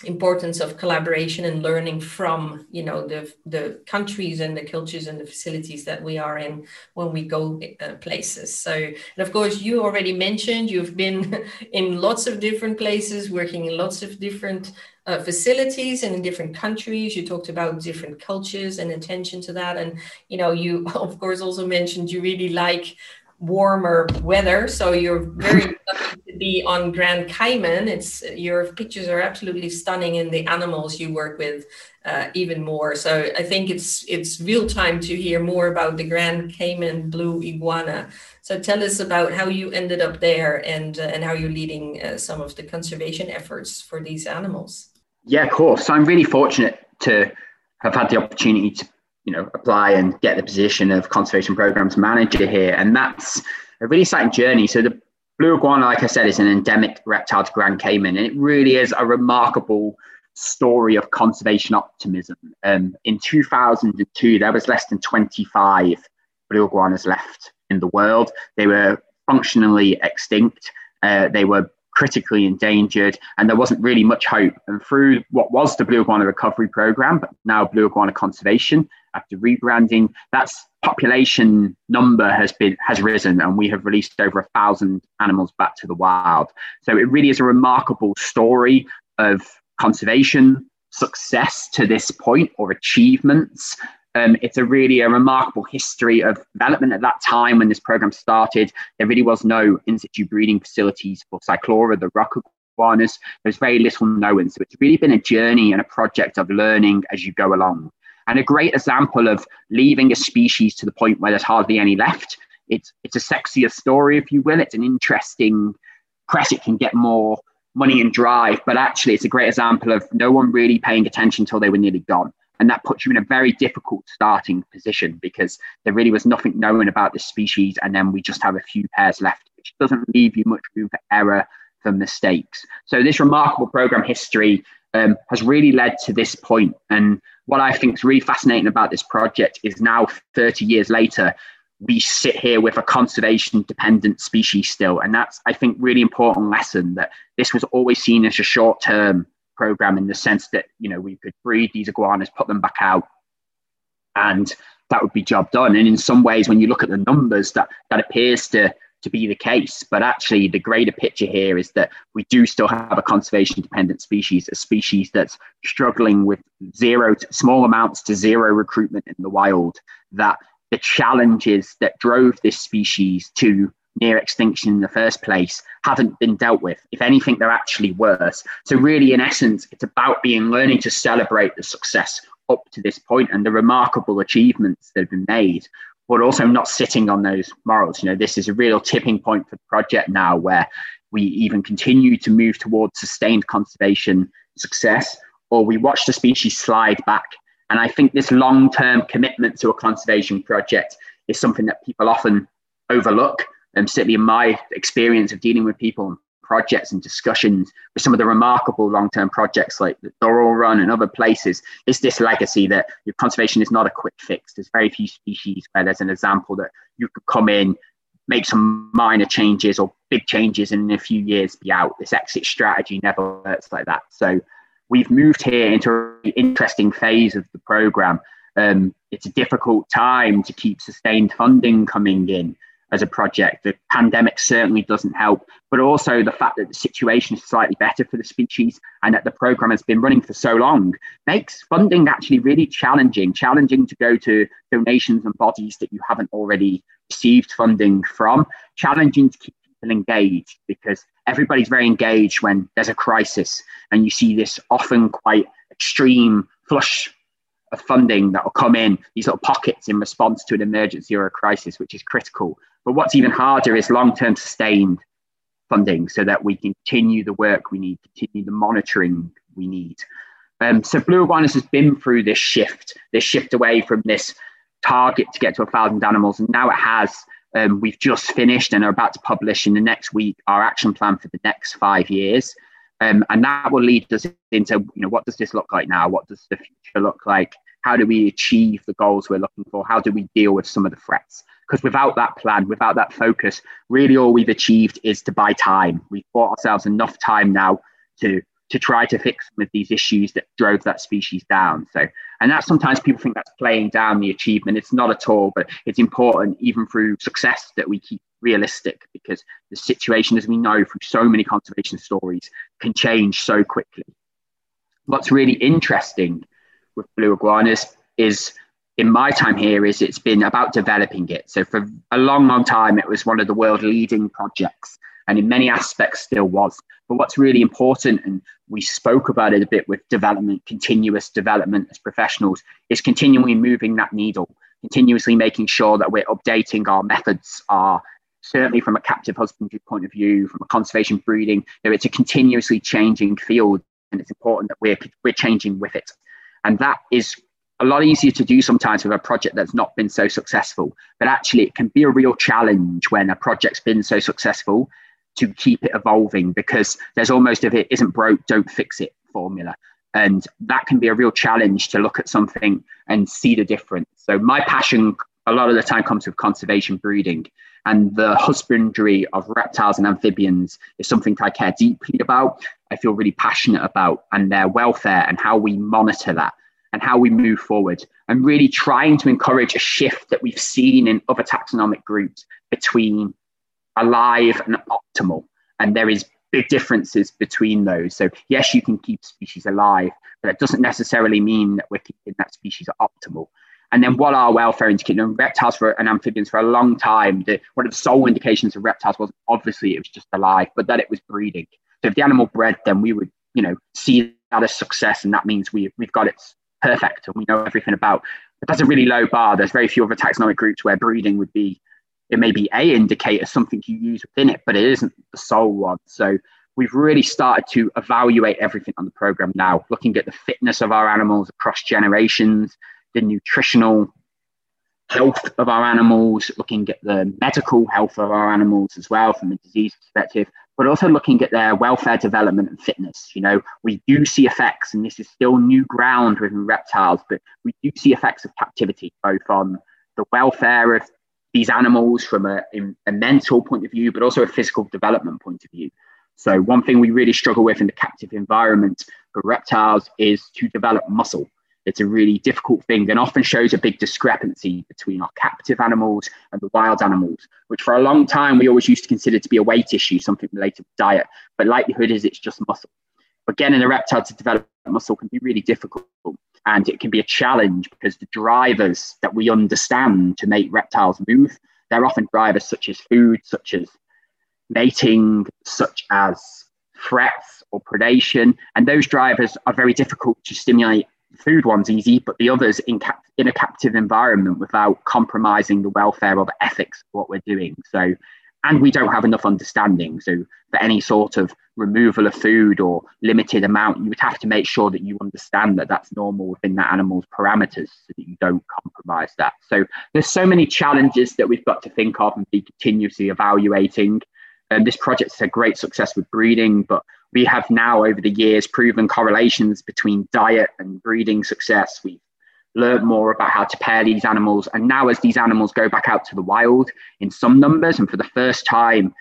importance of collaboration and learning from you know the the countries and the cultures and the facilities that we are in when we go uh, places. So and of course you already mentioned you've been in lots of different places working in lots of different uh, facilities and in different countries. You talked about different cultures and attention to that. And you know you of course also mentioned you really like warmer weather. So you're very lucky to be on Grand Cayman. It's your pictures are absolutely stunning, and the animals you work with uh, even more. So I think it's it's real time to hear more about the Grand Cayman blue iguana. So tell us about how you ended up there and uh, and how you're leading uh, some of the conservation efforts for these animals. Yeah, of course. So I'm really fortunate to have had the opportunity to you know apply and get the position of conservation programs manager here. And that's a really exciting journey. So the blue iguana like i said is an endemic reptile to grand cayman and it really is a remarkable story of conservation optimism. Um, in 2002 there was less than 25 blue iguanas left in the world. They were functionally extinct. Uh, they were critically endangered, and there wasn't really much hope. And through what was the Blue Iguana Recovery Program, but now Blue Iguana Conservation, after rebranding, that's population number has been has risen, and we have released over a thousand animals back to the wild. So it really is a remarkable story of conservation success to this point or achievements um, it's a really a remarkable history of development at that time when this program started. There really was no in situ breeding facilities for Cyclura, the rock iguanas. There's very little known. So it's really been a journey and a project of learning as you go along. And a great example of leaving a species to the point where there's hardly any left. It's, it's a sexier story, if you will. It's an interesting press. It can get more money and drive, but actually, it's a great example of no one really paying attention until they were nearly gone. And that puts you in a very difficult starting position because there really was nothing known about this species. And then we just have a few pairs left, which doesn't leave you much room for error, for mistakes. So this remarkable program history um, has really led to this point. And what I think is really fascinating about this project is now 30 years later, we sit here with a conservation dependent species still. And that's, I think, really important lesson that this was always seen as a short term program in the sense that you know we could breed these iguanas, put them back out, and that would be job done. And in some ways, when you look at the numbers, that that appears to to be the case. But actually, the greater picture here is that we do still have a conservation dependent species, a species that's struggling with zero, to, small amounts to zero recruitment in the wild. That the challenges that drove this species to near extinction in the first place haven't been dealt with. If anything, they're actually worse. So, really, in essence, it's about being learning to celebrate the success up to this point and the remarkable achievements that have been made, but also not sitting on those morals. You know, this is a real tipping point for the project now where we even continue to move towards sustained conservation success, or we watch the species slide back. And I think this long term commitment to a conservation project is something that people often overlook um, certainly in my experience of dealing with people and projects and discussions with some of the remarkable long-term projects like the Durrell Run and other places, is this legacy that your conservation is not a quick fix. There's very few species where there's an example that you could come in, make some minor changes or big changes, and in a few years be out. This exit strategy never works like that. So we've moved here into an interesting phase of the program. Um, it's a difficult time to keep sustained funding coming in as a project. The pandemic certainly doesn't help, but also the fact that the situation is slightly better for the species and that the program has been running for so long makes funding actually really challenging, challenging to go to donations and bodies that you haven't already received funding from, challenging to keep people engaged because everybody's very engaged when there's a crisis and you see this often quite extreme flush of funding that will come in these little pockets in response to an emergency or a crisis, which is critical. But what's even harder is long term sustained funding so that we continue the work we need, continue the monitoring we need. Um, so Blue Iguanas has been through this shift, this shift away from this target to get to a thousand animals, and now it has. Um, we've just finished and are about to publish in the next week our action plan for the next five years. Um, and that will lead us into, you know, what does this look like now? What does the future look like? How do we achieve the goals we're looking for? How do we deal with some of the threats? Because without that plan, without that focus, really all we've achieved is to buy time. We've bought ourselves enough time now to to try to fix some of these issues that drove that species down. So, and that sometimes people think that's playing down the achievement. It's not at all, but it's important even through success that we keep realistic because the situation, as we know from so many conservation stories, can change so quickly. What's really interesting with blue iguanas is in my time here is it's been about developing it. So for a long, long time, it was one of the world leading projects and in many aspects still was. But what's really important, and we spoke about it a bit with development, continuous development as professionals, is continually moving that needle, continuously making sure that we're updating our methods, our certainly from a captive husbandry point of view, from a conservation breeding, you know, it's a continuously changing field, and it's important that we're we're changing with it. And that is a lot easier to do sometimes with a project that's not been so successful. But actually, it can be a real challenge when a project's been so successful to keep it evolving because there's almost if it isn't broke, don't fix it formula. And that can be a real challenge to look at something and see the difference. So my passion a lot of the time comes with conservation breeding and the husbandry of reptiles and amphibians is something I care deeply about. I feel really passionate about and their welfare and how we monitor that and how we move forward and really trying to encourage a shift that we've seen in other taxonomic groups between alive and optimal. And there is big differences between those. So yes, you can keep species alive, but that doesn't necessarily mean that we're keeping that species optimal. And then what are welfare indicators? Reptiles for, and amphibians for a long time, the, one of the sole indications of reptiles was obviously it was just alive, but that it was breeding. So if the animal bred, then we would, you know, see that as success, and that means we, we've got it perfect and we know everything about. But that's a really low bar. There's very few other taxonomic groups where breeding would be it may be a indicator, something you use within it, but it isn't the sole one. So we've really started to evaluate everything on the program now, looking at the fitness of our animals across generations, the nutritional health of our animals, looking at the medical health of our animals as well from a disease perspective, but also looking at their welfare development and fitness. You know, we do see effects, and this is still new ground within reptiles, but we do see effects of captivity, both on the welfare of these animals from a, a mental point of view, but also a physical development point of view. So, one thing we really struggle with in the captive environment for reptiles is to develop muscle. It's a really difficult thing and often shows a big discrepancy between our captive animals and the wild animals, which for a long time we always used to consider to be a weight issue, something related to diet. But likelihood is it's just muscle. But getting a reptile to develop muscle can be really difficult and it can be a challenge because the drivers that we understand to make reptiles move they're often drivers such as food such as mating such as threats or predation and those drivers are very difficult to stimulate food one's easy but the others in, cap- in a captive environment without compromising the welfare or the ethics of what we're doing so and we don't have enough understanding. So, for any sort of removal of food or limited amount, you would have to make sure that you understand that that's normal within that animal's parameters so that you don't compromise that. So, there's so many challenges that we've got to think of and be continuously evaluating. And this project is a great success with breeding, but we have now over the years proven correlations between diet and breeding success. We've learn more about how to pair these animals. And now, as these animals go back out to the wild in some numbers, and for the first time,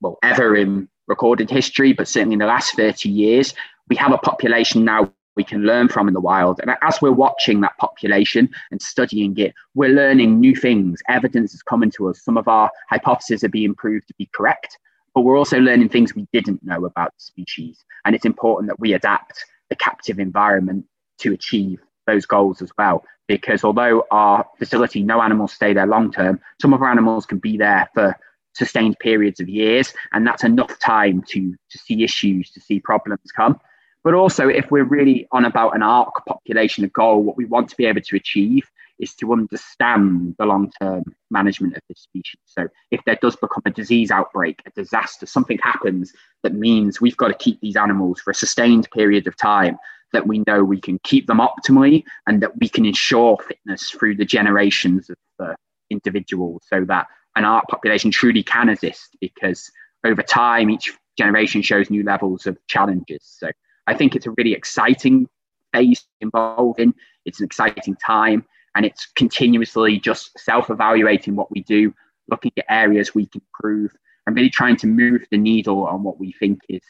well, ever in recorded history, but certainly in the last 30 years, we have a population now we can learn from in the wild. And as we're watching that population and studying it, we're learning new things. Evidence is coming to us. Some of our hypotheses are being proved to be correct, but we're also learning things we didn't know about species. And it's important that we adapt the captive environment to achieve those goals as well. Because although our facility, no animals stay there long term, some of our animals can be there for sustained periods of years, and that's enough time to to see issues, to see problems come. But also, if we're really on about an ark population goal, what we want to be able to achieve is to understand the long term management of this species. So, if there does become a disease outbreak, a disaster, something happens that means we've got to keep these animals for a sustained period of time, that we know we can keep them optimally and that we can ensure fitness through the generations of the individuals so that an ark population truly can exist because over time each generation shows new levels of challenges. So I think it's a really exciting phase involved in. It's an exciting time and it's continuously just self-evaluating what we do, looking at areas we can improve and really trying to move the needle on what we think is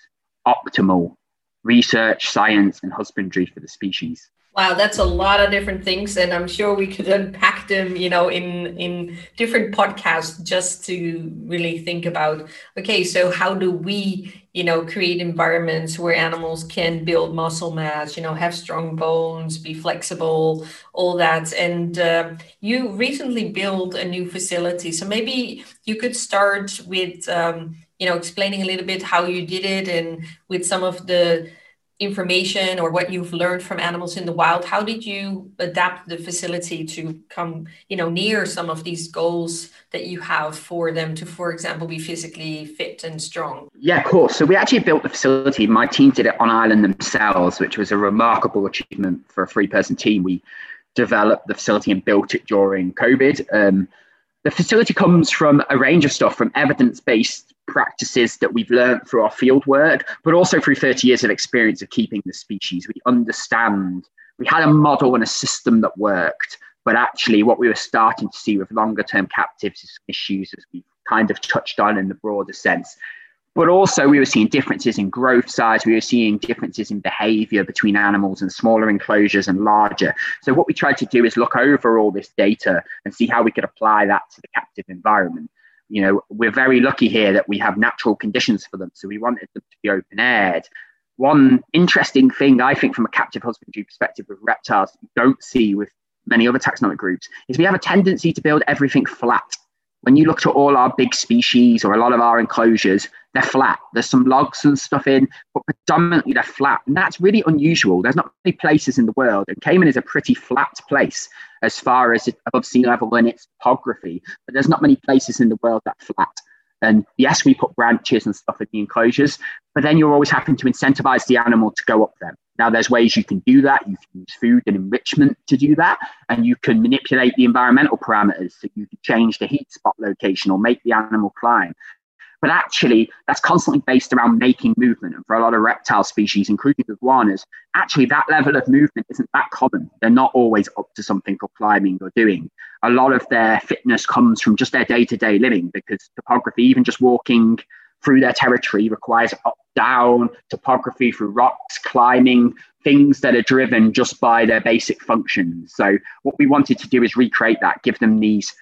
optimal research, science, and husbandry for the species. Wow, that's a lot of different things, and I'm sure we could unpack them, you know, in in different podcasts just to really think about. Okay, so how do we, you know, create environments where animals can build muscle mass, you know, have strong bones, be flexible, all that. And uh, you recently built a new facility, so maybe you could start with, um, you know, explaining a little bit how you did it and with some of the information or what you've learned from animals in the wild how did you adapt the facility to come you know near some of these goals that you have for them to for example be physically fit and strong? Yeah of course. So we actually built the facility. My team did it on island themselves which was a remarkable achievement for a three person team. We developed the facility and built it during covid. Um, the facility comes from a range of stuff from evidence based practices that we've learned through our field work, but also through 30 years of experience of keeping the species. We understand, we had a model and a system that worked, but actually, what we were starting to see with longer term captives is issues, as we kind of touched on in the broader sense, but also, we were seeing differences in growth size. We were seeing differences in behavior between animals and smaller enclosures and larger. So, what we tried to do is look over all this data and see how we could apply that to the captive environment. You know, we're very lucky here that we have natural conditions for them. So, we wanted them to be open aired. One interesting thing I think from a captive husbandry perspective with reptiles you don't see with many other taxonomic groups is we have a tendency to build everything flat when you look at all our big species or a lot of our enclosures, they're flat. There's some logs and stuff in, but predominantly they're flat. And that's really unusual. There's not many places in the world. And Cayman is a pretty flat place as far as above sea level in its topography, but there's not many places in the world that flat. And yes, we put branches and stuff in the enclosures, but then you're always having to incentivize the animal to go up them. Now, there's ways you can do that. You can use food and enrichment to do that, and you can manipulate the environmental parameters. So you can change the heat spot location or make the animal climb. But actually, that's constantly based around making movement. And for a lot of reptile species, including iguanas, actually that level of movement isn't that common. They're not always up to something for climbing or doing. A lot of their fitness comes from just their day to day living because topography, even just walking through their territory requires up down topography through rocks climbing things that are driven just by their basic functions so what we wanted to do is recreate that give them these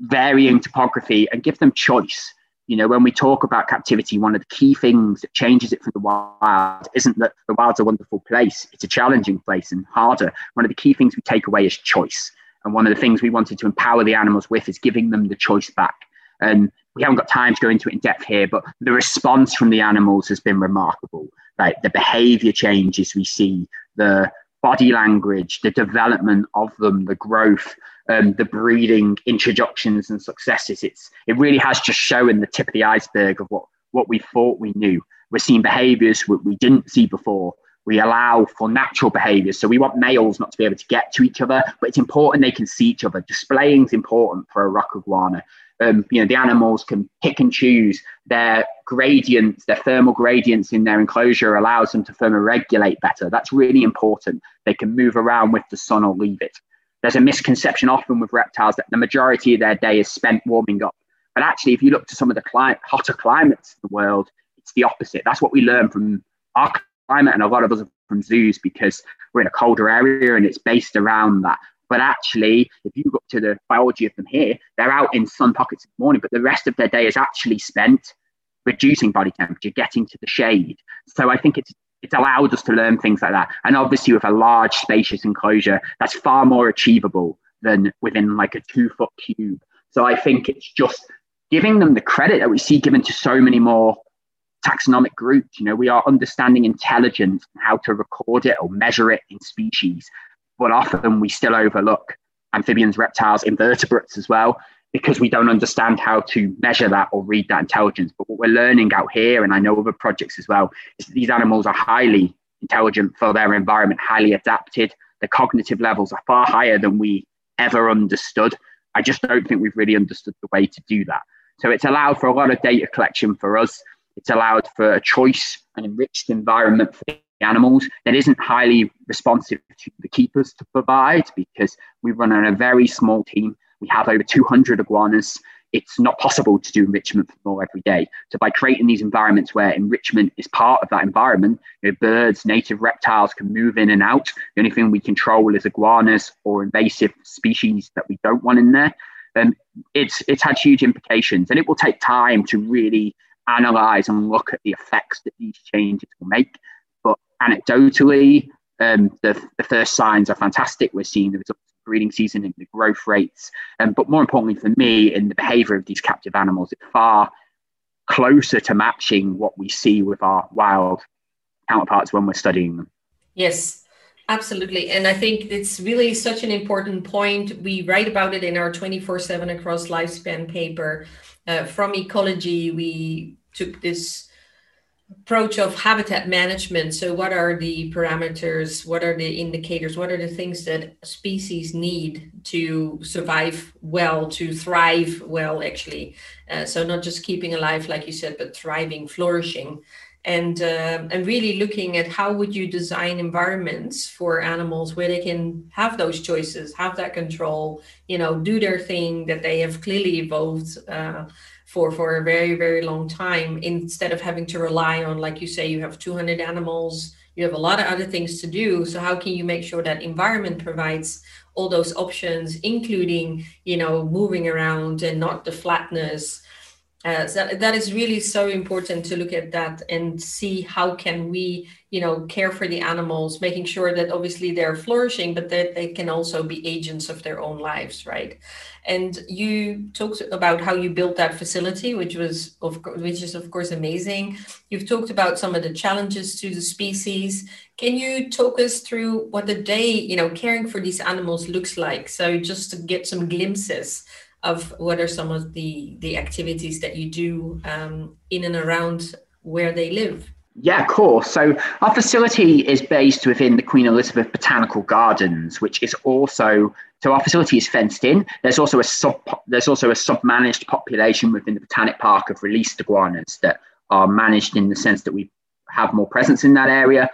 varying topography and give them choice you know when we talk about captivity one of the key things that changes it from the wild isn't that the wild's a wonderful place it's a challenging place and harder. One of the key things we take away is choice. And one of the things we wanted to empower the animals with is giving them the choice back. And we haven't got time to go into it in depth here, but the response from the animals has been remarkable. Like the behavior changes we see, the body language, the development of them, the growth, um, the breeding introductions and successes. It's it really has just shown the tip of the iceberg of what what we thought we knew. We're seeing behaviors we didn't see before. We allow for natural behaviors. So we want males not to be able to get to each other, but it's important they can see each other. Displaying is important for a rock iguana um, you know, the animals can pick and choose their gradients, their thermal gradients in their enclosure allows them to thermoregulate better. That's really important. They can move around with the sun or leave it. There's a misconception often with reptiles that the majority of their day is spent warming up. But actually, if you look to some of the cli- hotter climates in the world, it's the opposite. That's what we learn from our climate and a lot of us from zoos because we're in a colder area and it's based around that. But actually, if you look to the biology of them here, they're out in sun pockets in the morning, but the rest of their day is actually spent reducing body temperature, getting to the shade. So I think it's it's allowed us to learn things like that. And obviously, with a large, spacious enclosure, that's far more achievable than within like a two foot cube. So I think it's just giving them the credit that we see given to so many more taxonomic groups. You know, we are understanding intelligence and how to record it or measure it in species but often we still overlook amphibians, reptiles, invertebrates as well, because we don't understand how to measure that or read that intelligence. But what we're learning out here, and I know other projects as well, is that these animals are highly intelligent for their environment, highly adapted. The cognitive levels are far higher than we ever understood. I just don't think we've really understood the way to do that. So it's allowed for a lot of data collection for us. It's allowed for a choice and enriched environment for the animals that isn't highly responsive to the keepers to provide because we run on a very small team. We have over 200 iguanas. it's not possible to do enrichment for more every day. So by creating these environments where enrichment is part of that environment, you know, birds, native reptiles can move in and out. The only thing we control is iguanas or invasive species that we don't want in there. Um, it's it's had huge implications, and it will take time to really analyze and look at the effects that these changes will make. But anecdotally, um, the, the first signs are fantastic. We're seeing the results breeding season and the growth rates. Um, but more importantly for me, in the behavior of these captive animals, it's far closer to matching what we see with our wild counterparts when we're studying them. Yes, Absolutely. And I think it's really such an important point. We write about it in our 24 7 across lifespan paper. Uh, from ecology, we took this approach of habitat management. So, what are the parameters? What are the indicators? What are the things that species need to survive well, to thrive well, actually? Uh, so, not just keeping alive, like you said, but thriving, flourishing. And, uh, and really looking at how would you design environments for animals where they can have those choices, have that control, you know, do their thing that they have clearly evolved uh, for for a very very long time instead of having to rely on like you say you have 200 animals you have a lot of other things to do. So how can you make sure that environment provides all those options including you know moving around and not the flatness uh, that is really so important to look at that and see how can we you know care for the animals making sure that obviously they're flourishing but that they can also be agents of their own lives right? And you talked about how you built that facility which was of which is of course amazing. You've talked about some of the challenges to the species. Can you talk us through what the day you know caring for these animals looks like? So just to get some glimpses of what are some of the the activities that you do um, in and around where they live yeah, of course. So our facility is based within the Queen Elizabeth Botanical Gardens, which is also so our facility is fenced in. There's also a sub there's also a sub-managed population within the Botanic Park of released iguanas that are managed in the sense that we have more presence in that area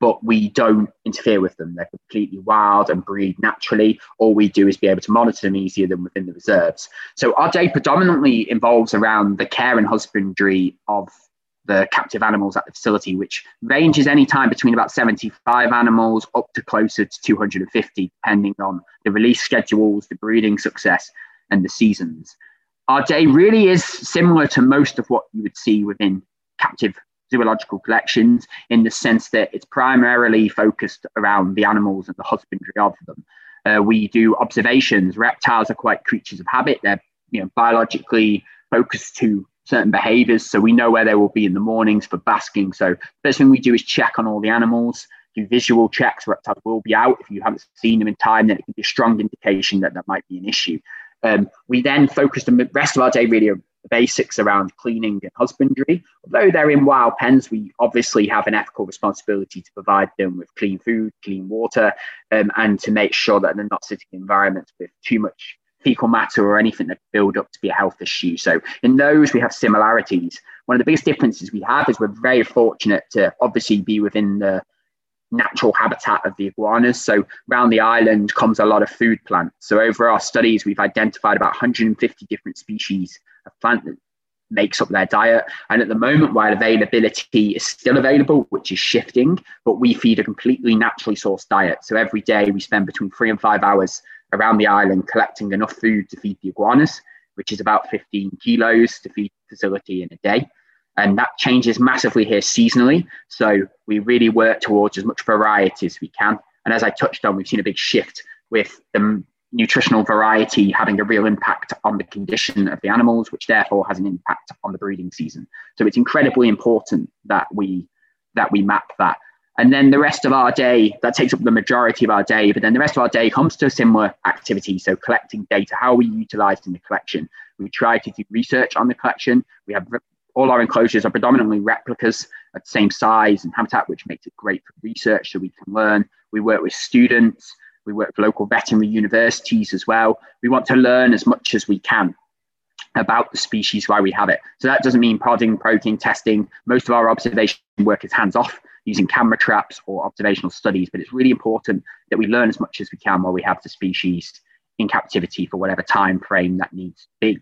but we don't interfere with them. They're completely wild and breed naturally. All we do is be able to monitor them easier than within the reserves. So our day predominantly involves around the care and husbandry of the captive animals at the facility, which ranges any time between about 75 animals up to closer to 250, depending on the release schedules, the breeding success, and the seasons. Our day really is similar to most of what you would see within captive zoological collections in the sense that it's primarily focused around the animals and the husbandry of them. Uh, we do observations. Reptiles are quite creatures of habit. They're you know biologically focused to certain behaviors. So we know where they will be in the mornings for basking. So first thing we do is check on all the animals, do visual checks. Reptiles will be out. If you haven't seen them in time, then it can be a strong indication that that might be an issue. Um, we then focus the rest of our day really basics around cleaning and husbandry. Although they're in wild pens, we obviously have an ethical responsibility to provide them with clean food, clean water, um, and to make sure that they're not sitting in environments with too much fecal matter or anything that build up to be a health issue. So in those we have similarities. One of the biggest differences we have is we're very fortunate to obviously be within the natural habitat of the iguanas. So around the island comes a lot of food plants. So over our studies, we've identified about 150 different species of plant that makes up their diet. And at the moment, while availability is still available, which is shifting, but we feed a completely naturally sourced diet. So every day we spend between three and five hours around the island collecting enough food to feed the iguanas, which is about 15 kilos to feed the facility in a day. And that changes massively here seasonally. So we really work towards as much variety as we can. And as I touched on, we've seen a big shift with the nutritional variety having a real impact on the condition of the animals, which therefore has an impact on the breeding season. So it's incredibly important that we that we map that. And then the rest of our day, that takes up the majority of our day, but then the rest of our day comes to a similar activity. So collecting data, how are we utilizing the collection? We try to do research on the collection. We have all our enclosures are predominantly replicas at the same size and habitat, which makes it great for research so we can learn. We work with students, we work with local veterinary universities as well. We want to learn as much as we can about the species why we have it. So that doesn't mean prodding, protein testing. Most of our observation work is hands off using camera traps or observational studies, but it's really important that we learn as much as we can while we have the species in captivity for whatever time frame that needs to be.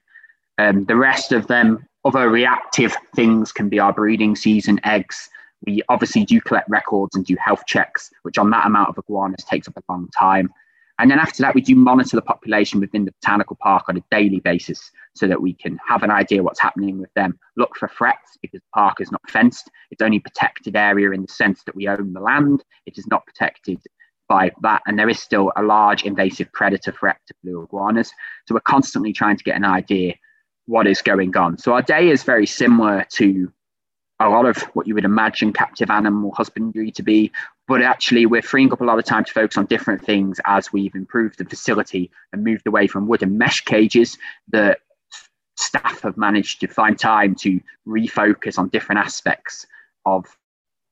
Um, the rest of them, other reactive things can be our breeding season, eggs. We obviously do collect records and do health checks, which on that amount of iguanas takes up a long time. And then after that, we do monitor the population within the botanical park on a daily basis so that we can have an idea what's happening with them. Look for threats because the park is not fenced. It's only protected area in the sense that we own the land. It is not protected by that. And there is still a large invasive predator threat to blue iguanas. So we're constantly trying to get an idea what is going on. So our day is very similar to a lot of what you would imagine captive animal husbandry to be, but actually we're freeing up a lot of time to focus on different things as we've improved the facility and moved away from wooden mesh cages that staff have managed to find time to refocus on different aspects of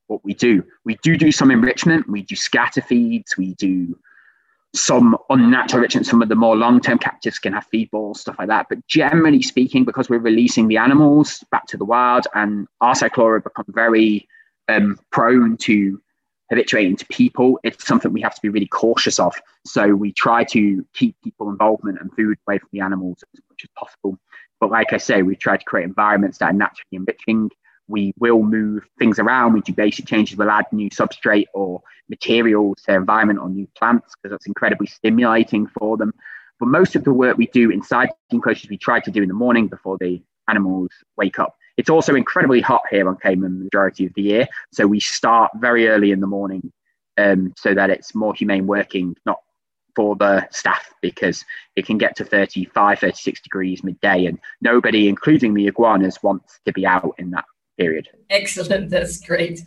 what we do. We do do some enrichment, we do scatter feeds, we do some unnatural enrichment. Some of the more long term captives can have feed balls, stuff like that. But generally speaking, because we're releasing the animals back to the wild and our cyclura become very um, prone to habituating to people, it's something we have to be really cautious of. So we try to keep people involvement and food away from the animals as much as possible. But like I say, we try to create environments that are naturally enriching we will move things around. We do basic changes. We'll add new substrate or materials to environment or new plants because that's incredibly stimulating for them. But most of the work we do inside the enclosures, we try to do in the morning before the animals wake up. It's also incredibly hot here on Cayman the majority of the year. So we start very early in the morning um, so that it's more humane working, not for the staff because it can get to 35, 36 degrees midday, and nobody, including the iguanas, wants to be out in that period. Excellent. That's great.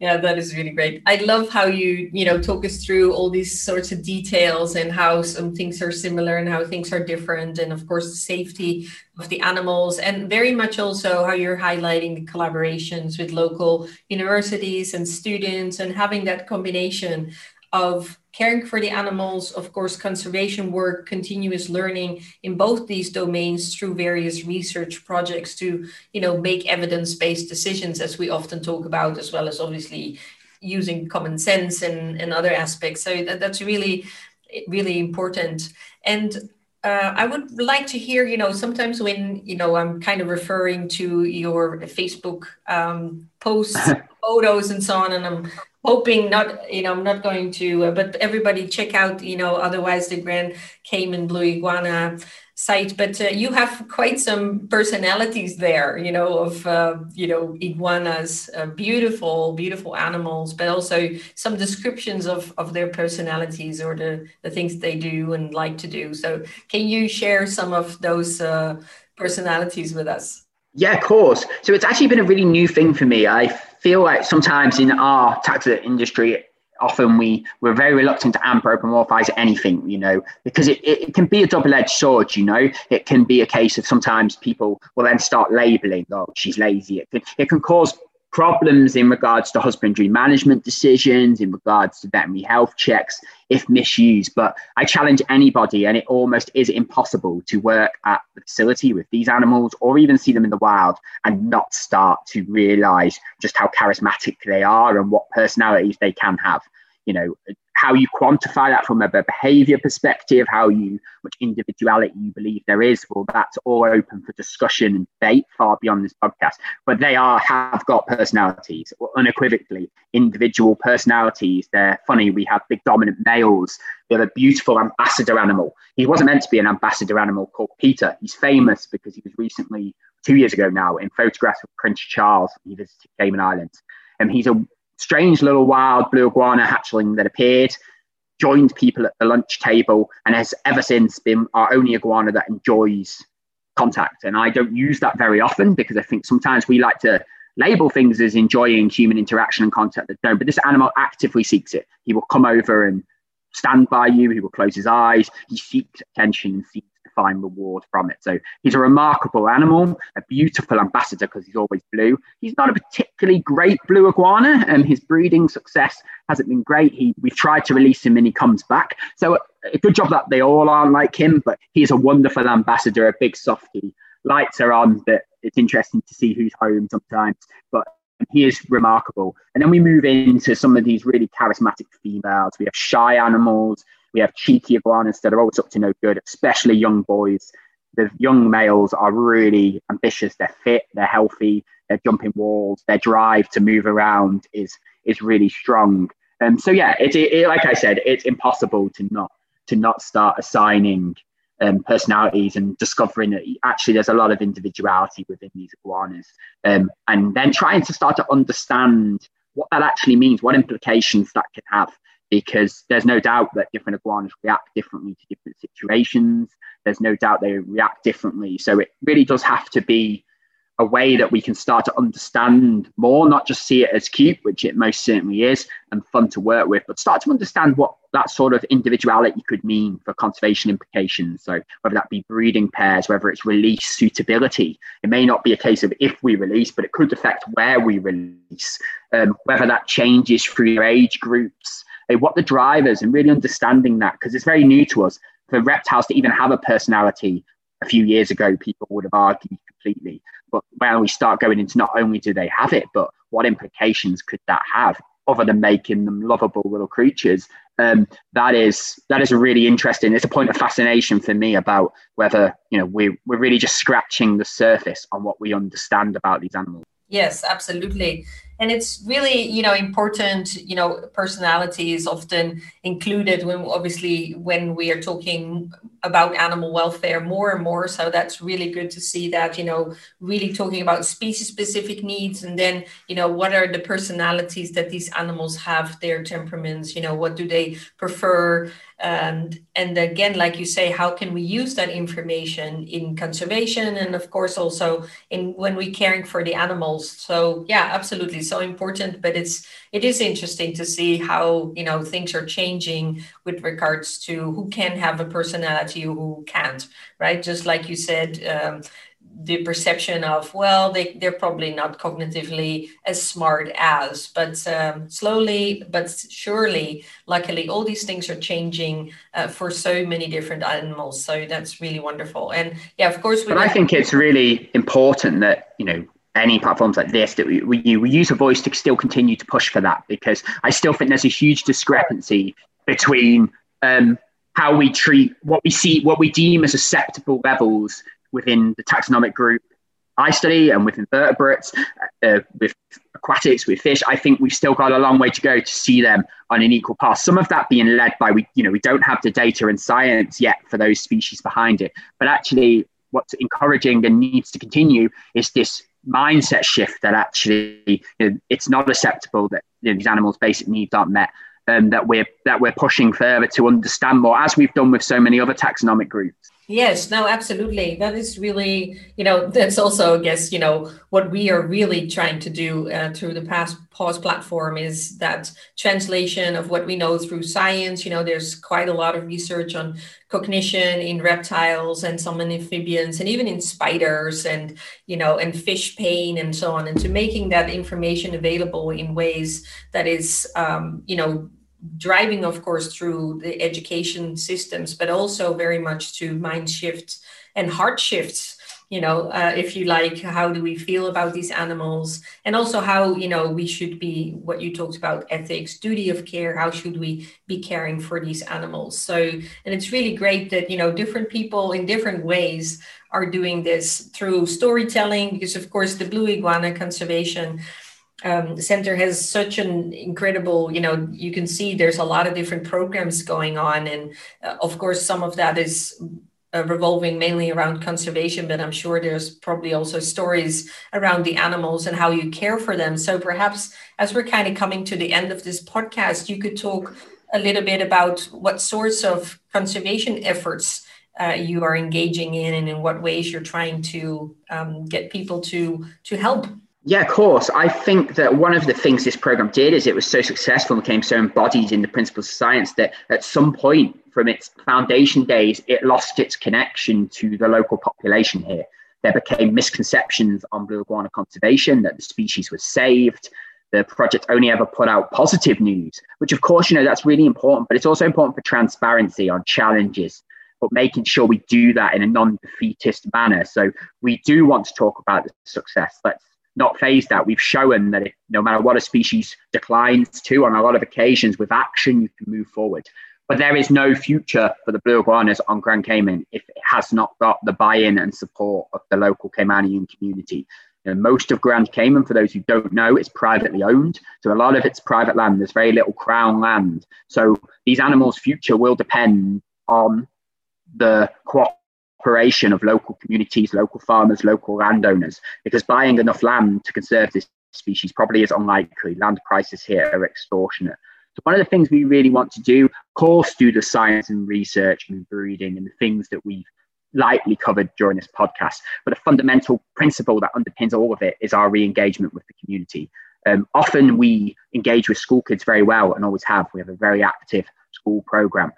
Yeah, that is really great. I love how you, you know, talk us through all these sorts of details and how some things are similar and how things are different. And of course, the safety of the animals and very much also how you're highlighting the collaborations with local universities and students and having that combination of caring for the animals, of course, conservation work, continuous learning in both these domains through various research projects to, you know, make evidence-based decisions, as we often talk about, as well as obviously using common sense and, and other aspects. So that, that's really, really important. And uh, I would like to hear, you know, sometimes when, you know, I'm kind of referring to your Facebook um, posts, photos and so on, and I'm hoping not, you know, I'm not going to, uh, but everybody check out, you know, otherwise the Grand Cayman Blue Iguana site. But uh, you have quite some personalities there, you know, of, uh, you know, iguanas, uh, beautiful, beautiful animals, but also some descriptions of, of their personalities or the, the things they do and like to do. So can you share some of those uh, personalities with us? Yeah, of course. So it's actually been a really new thing for me. I feel like sometimes in our taxa industry, often we we're very reluctant to anthropomorphize anything you know because it, it, can be a double-edged sword you know. It can be a case of sometimes people will then start labeling oh she's lazy. It can, it can cause problems in regards to husbandry management decisions, in regards to veterinary health checks, if misused. But I challenge anybody, and it almost is impossible to work at the facility with these animals or even see them in the wild and not start to realize just how charismatic they are and what personalities they can have. You know, how you quantify that from a behavior perspective, how you much individuality you believe there is, well, that's all open for discussion and debate far beyond this podcast. But they are have got personalities, unequivocally individual personalities. They're funny. We have big dominant males. We have a beautiful ambassador animal. He wasn't meant to be an ambassador animal called Peter. He's famous because he was recently two years ago now in photographs of Prince Charles. He visited Cayman Islands. And he's a strange little wild blue iguana hatchling that appeared, joined people at the lunch table, and has ever since been our only iguana that enjoys contact. And I don't use that very often because I think sometimes we like to label things as enjoying human interaction and contact that don't. But this animal actively seeks it. He will come over and stand by you. He will close his eyes. He seeks attention and seeks find reward from it. So he's a remarkable animal, a beautiful ambassador because he's always blue. He's not a particularly great blue iguana, and his breeding success hasn't been great. He we've tried to release him and he comes back. So uh, a good job that they all aren't like him, but he's a wonderful ambassador, a big softie. Lights are on, but it's interesting to see who's home sometimes. But he is remarkable. And then we move into some of these really charismatic females. We have shy animals. We have cheeky iguanas that are always up to no good, especially young boys. the young males are really ambitious. They're fit, they're healthy, they're jumping walls. Their drive to move around is is really strong. And um, so yeah, it, it, like I said, it's impossible to not to not start assigning um, personalities and discovering that actually there's a lot of individuality within these iguanas, um, and then trying to start to understand what that actually means, what implications that can have. Because there's no doubt that different iguanas react differently to different situations. There's no doubt they react differently. So it really does have to be a way that we can start to understand more, not just see it as cute, which it most certainly is, and fun to work with, but start to understand what that sort of individuality could mean for conservation implications. So, whether that be breeding pairs, whether it's release suitability, it may not be a case of if we release, but it could affect where we release, um, whether that changes through age groups, what the drivers, and really understanding that because it's very new to us. For reptiles to even have a personality a few years ago, people would have argued completely. But when we start going into not only do they have it, but what implications could that have other than making them lovable little creatures? Um, that is that is really interesting. It's a point of fascination for me about whether you know we we're really just scratching the surface on what we understand about these animals. Yes, absolutely and it's really you know important you know personality is often included when obviously when we are talking about animal welfare more and more. So that's really good to see that you know really talking about species specific needs and then you know what are the personalities that these animals have their temperaments you know what do they prefer? And and again like you say how can we use that information in conservation and of course also in when we're caring for the animals? So yeah absolutely so important but it's it is interesting to see how you know things are changing with regards to who can have a personality who can't right? Just like you said um, the perception of well they, they're probably not cognitively as smart as but um, slowly but surely luckily all these things are changing uh, for so many different animals. So that's really wonderful. And yeah of course but i think it's really important that you know any platforms like this that we, we, we use a voice to still continue to push for that because i still think there's a huge discrepancy between um, how we treat what we see what we deem as acceptable levels within the taxonomic group I study and with invertebrates, uh, with aquatics, with fish, I think we've still got a long way to go to see them on an equal path. Some of that being led by we, you know, we don't have the data and science yet for those species behind it. But actually, what's encouraging and needs to continue is this mindset shift that actually you know, it's not acceptable that you know, these animals' basic needs aren't met. Um, that we're that we're pushing further to understand more, as we've done with so many other taxonomic groups. Yes, no, absolutely. That is really, you know, that's also, I guess, you know, what we are really trying to do uh, through the past PAWS platform is that translation of what we know through science. You know, there's quite a lot of research on cognition in reptiles and some in amphibians and even in spiders and, you know, and fish pain and so on. And to making that information available in ways that is, um, you know, driving, of course, through the education systems, but also very much to mind shifts and heart shifts. You know, uh, if you like, how do we feel about these animals, and also how you know we should be what you talked about ethics, duty of care. How should we be caring for these animals? So, and it's really great that you know different people in different ways are doing this through storytelling, because of course the blue iguana conservation um, the center has such an incredible you know you can see there's a lot of different programs going on and uh, of course some of that is uh, revolving mainly around conservation but i'm sure there's probably also stories around the animals and how you care for them. So perhaps as we're kind of coming to the end of this podcast you could talk a little bit about what sorts of conservation efforts uh, you are engaging in and in what ways you're trying to um, get people to to help yeah, of course. I think that one of the things this program did is it was so successful and became so embodied in the principles of science that at some point from its foundation days, it lost its connection to the local population here. There became misconceptions on blue iguana conservation that the species was saved. The project only ever put out positive news, which of course, you know, that's really important, but it's also important for transparency on challenges but making sure we do that in a non-defeatist manner. So we do want to talk about the success. Let's not phased out. We've shown that if, no matter what a species declines to, on a lot of occasions, with action, you can move forward. But there is no future for the blue iguanas on Grand Cayman if it has not got the buy-in and support of the local Caymanian community. You know, most of Grand Cayman, for those who don't know, is privately owned. So a lot of it's private land. There's very little crown land. So these animals' future will depend on the cooperation of local communities, local farmers, local landowners, because buying enough land to conserve this species probably is unlikely. Land prices here are extortionate. So one of the things we really want to do, of course, do the science and research and breeding and the things that we've lightly covered during this podcast. But a fundamental principle that underpins all of it is our re-engagement with the community. Um, often we engage with school kids very well and always have. We have a very active school program.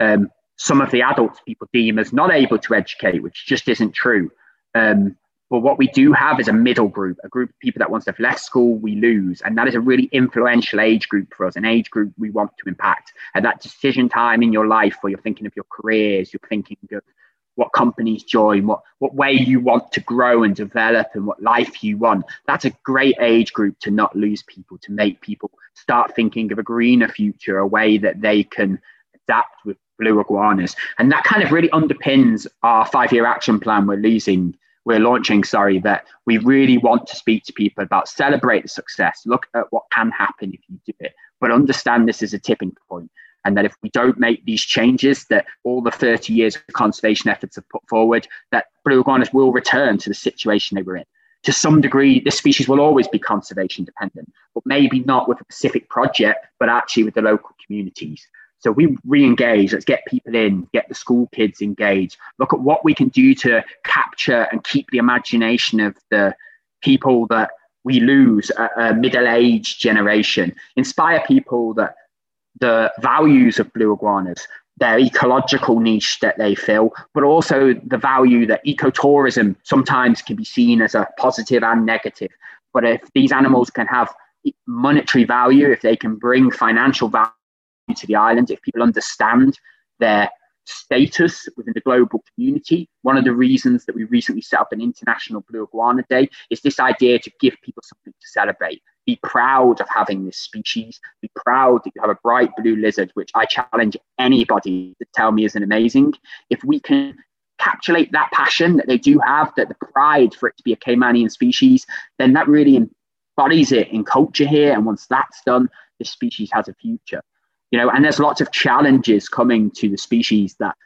Um, some of the adults people deem as not able to educate, which just isn't true. Um, but what we do have is a middle group, a group of people that once they've left school, we lose. And that is a really influential age group for us, an age group we want to impact. At that decision time in your life where you're thinking of your careers, you're thinking of what companies join, what, what way you want to grow and develop, and what life you want. That's a great age group to not lose people, to make people start thinking of a greener future, a way that they can adapt with blue iguanas. And that kind of really underpins our five year action plan we're losing we're launching, sorry, that we really want to speak to people about celebrate the success, look at what can happen if you do it, but understand this is a tipping point and that if we don't make these changes that all the 30 years of conservation efforts have put forward that blue iguanas will return to the situation they were in to some degree this species will always be conservation dependent but maybe not with a specific project but actually with the local communities so we re-engage. Let's get people in, get the school kids engaged. Look at what we can do to capture and keep the imagination of the people that we lose, a, a middle-aged generation. Inspire people that the values of blue iguanas, their ecological niche that they fill, but also the value that ecotourism sometimes can be seen as a positive and negative. But if these animals can have monetary value, if they can bring financial value to the island, if people understand their status within the global community. One of the reasons that we recently set up an International Blue Iguana Day is this idea to give people something to celebrate. Be proud of having this species. Be proud that you have a bright blue lizard, which I challenge anybody to tell me isn't amazing. If we can capsulate that passion that they do have, that the pride for it to be a Caymanian species, then that really embodies it in culture here. And once that's done, this species has a future you know and there's lots of challenges coming to the species that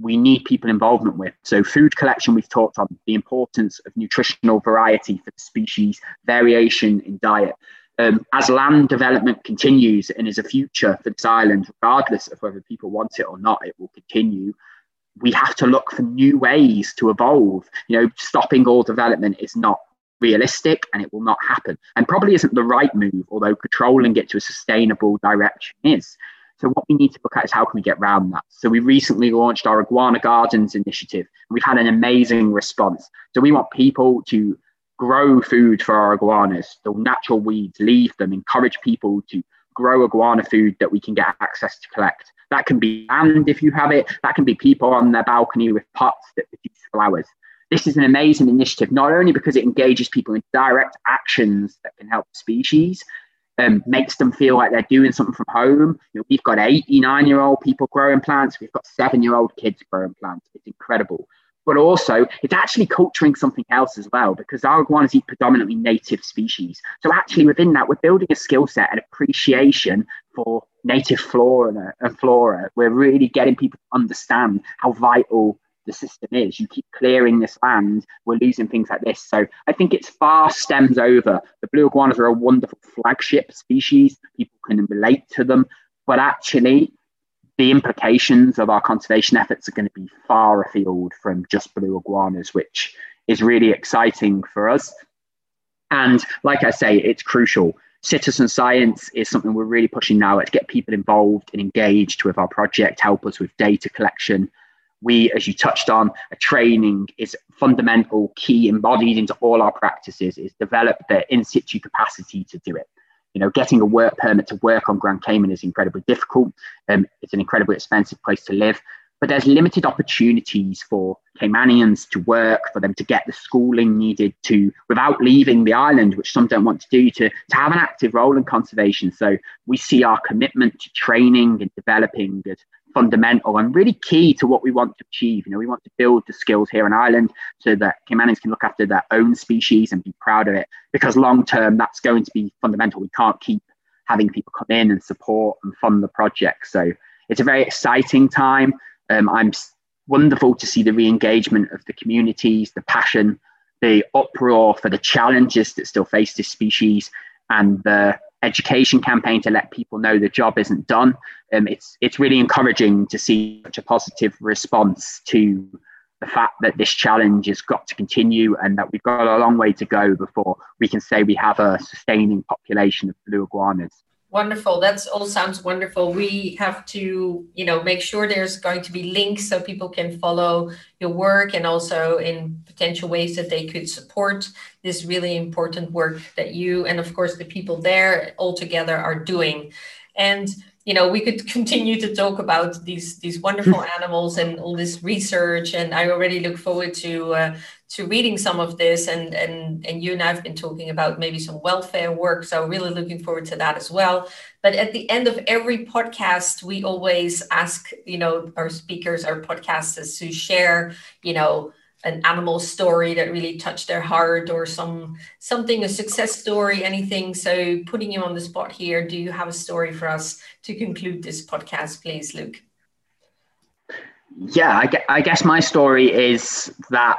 we need people involvement with. So food collection we've talked on the importance of nutritional variety for the species variation in diet. Um, as land development continues and is a future for this island regardless of whether people want it or not it will continue. We have to look for new ways to evolve. You know stopping all development is not realistic and it will not happen. And probably isn't the right move although controlling it to a sustainable direction is. So what we need to look at is how can we get around that? So we recently launched our iguana gardens initiative we've had an amazing response. So we want people to grow food for our iguanas. The natural weeds leave them encourage people to grow iguana food that we can get access to collect. That can be land if you have it. That can be people on their balcony with pots that produce flowers this is an amazing initiative, not only because it engages people in direct actions that can help species, um, makes them feel like they're doing something from home. You know, we've got 89 year old people growing plants, we've got seven year old kids growing plants. It's incredible. But also, it's actually culturing something else as well because our iguanas eat predominantly native species. So, actually, within that, we're building a skill set and appreciation for native flora and flora. We're really getting people to understand how vital the system is. You keep clearing this land, we're losing things like this. So I think it's far stems over. The blue iguanas are a wonderful flagship species. People can relate to them, but actually, the implications of our conservation efforts are going to be far afield from just blue iguanas, which is really exciting for us. And like I say, it's crucial. Citizen science is something we're really pushing now to get people involved and engaged with our project, help us with data collection, we, as you touched on, training is fundamental, key, embodied into all our practices, is develop the in situ capacity to do it. You know, getting a work permit to work on Grand Cayman is incredibly difficult. Um, it's an incredibly expensive place to live, but there's limited opportunities for Caymanians to work, for them to get the schooling needed to, without leaving the island, which some don't want to do, to, to have an active role in conservation. So we see our commitment to training and developing as fundamental and really key to what we want to achieve. You know, we want to build the skills here in Ireland so that Caymanians can look after their own species and be proud of it. Because long term, that's going to be fundamental. We can't keep having people come in and support and fund the project. So it's a very exciting time. Um, I'm wonderful to see the re-engagement of the communities, the passion, the uproar for the challenges that still face this species, and the education campaign to let people know the job isn't done. Um, it's it's really encouraging to see such a positive response to the fact that this challenge has got to continue and that we've got a long way to go before we can say we have a sustaining population of blue iguanas. Wonderful. That's all sounds wonderful. We have to, you know, make sure there's going to be links so people can follow your work and also in potential ways that they could support this really important work that you and of course the people there all together are doing. And you know we could continue to talk about these these wonderful animals and all this research and i already look forward to uh, to reading some of this and and and you and i've been talking about maybe some welfare work so really looking forward to that as well. But at the end of every podcast we always ask you know our speakers our podcasters to share you know an animal story that really touched their heart or some something a success story anything. So putting you on the spot here do you have a story for us to conclude this podcast please luke? Yeah i guess my story is that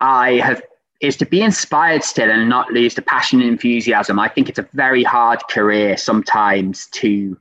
i have is to be inspired still and not lose the passion and enthusiasm. I think it's a very hard career sometimes to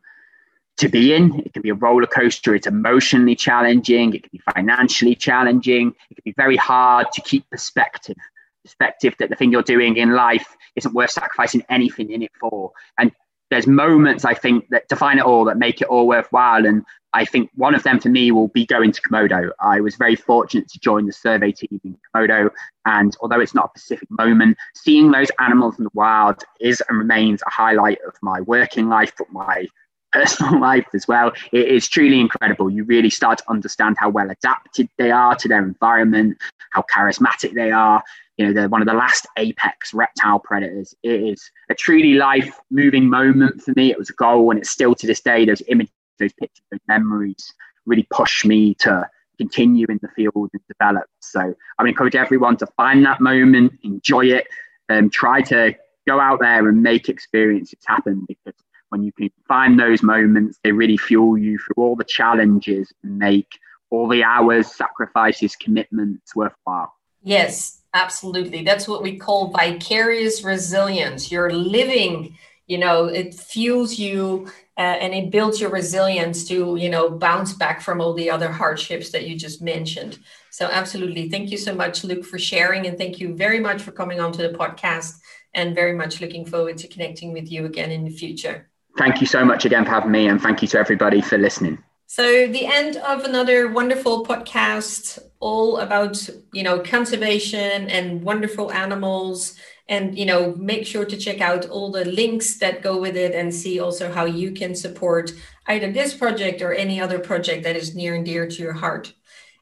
to be in. It can be a roller coaster. It's emotionally challenging. It can be financially challenging. It can be very hard to keep perspective. Perspective that the thing you're doing in life isn't worth sacrificing anything in it for. And there's moments I think that define it all, that make it all worthwhile. And I think one of them for me will be going to Komodo. I was very fortunate to join the survey team in Komodo. And although it's not a specific moment, seeing those animals in the wild is and remains a highlight of my working life, but my personal life as well. It is truly incredible. You really start to understand how well adapted they are to their environment, how charismatic they are. You know, they're one of the last apex reptile predators. It is a truly life moving moment for me. It was a goal, and it's still to this day. Those images, those pictures, those memories really push me to continue in the field and develop. So I would encourage everyone to find that moment, enjoy it, and try to go out there and make experiences happen because when you can find those moments, they really fuel you through all the challenges and make all the hours, sacrifices, commitments worthwhile. Yes, absolutely. That's what we call vicarious resilience. You're living, you know, it fuels you uh, and it builds your resilience to, you know, bounce back from all the other hardships that you just mentioned. So, absolutely. Thank you so much, Luke, for sharing. And thank you very much for coming on to the podcast and very much looking forward to connecting with you again in the future thank you so much again for having me, and thank you to everybody for listening. So, the end of another wonderful podcast, all about you know conservation and wonderful animals, and you know make sure to check out all the links that go with it, and see also how you can support either this project or any other project that is near and dear to your heart.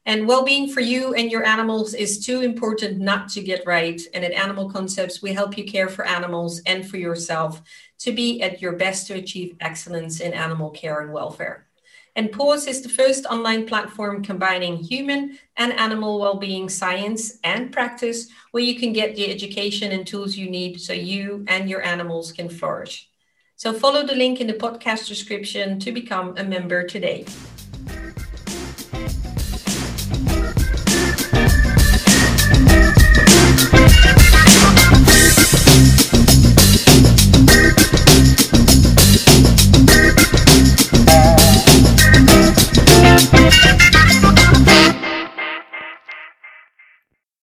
And well being for you and your animals is too important not to get right. And at Animal Concepts, we help you care for animals and for yourself to be at your best to achieve excellence in animal care and welfare. And PAWS is the first online platform combining human and animal well-being science and practice where you can get the education and tools you need so you and your animals can flourish. So follow the link in the podcast description to become a member today.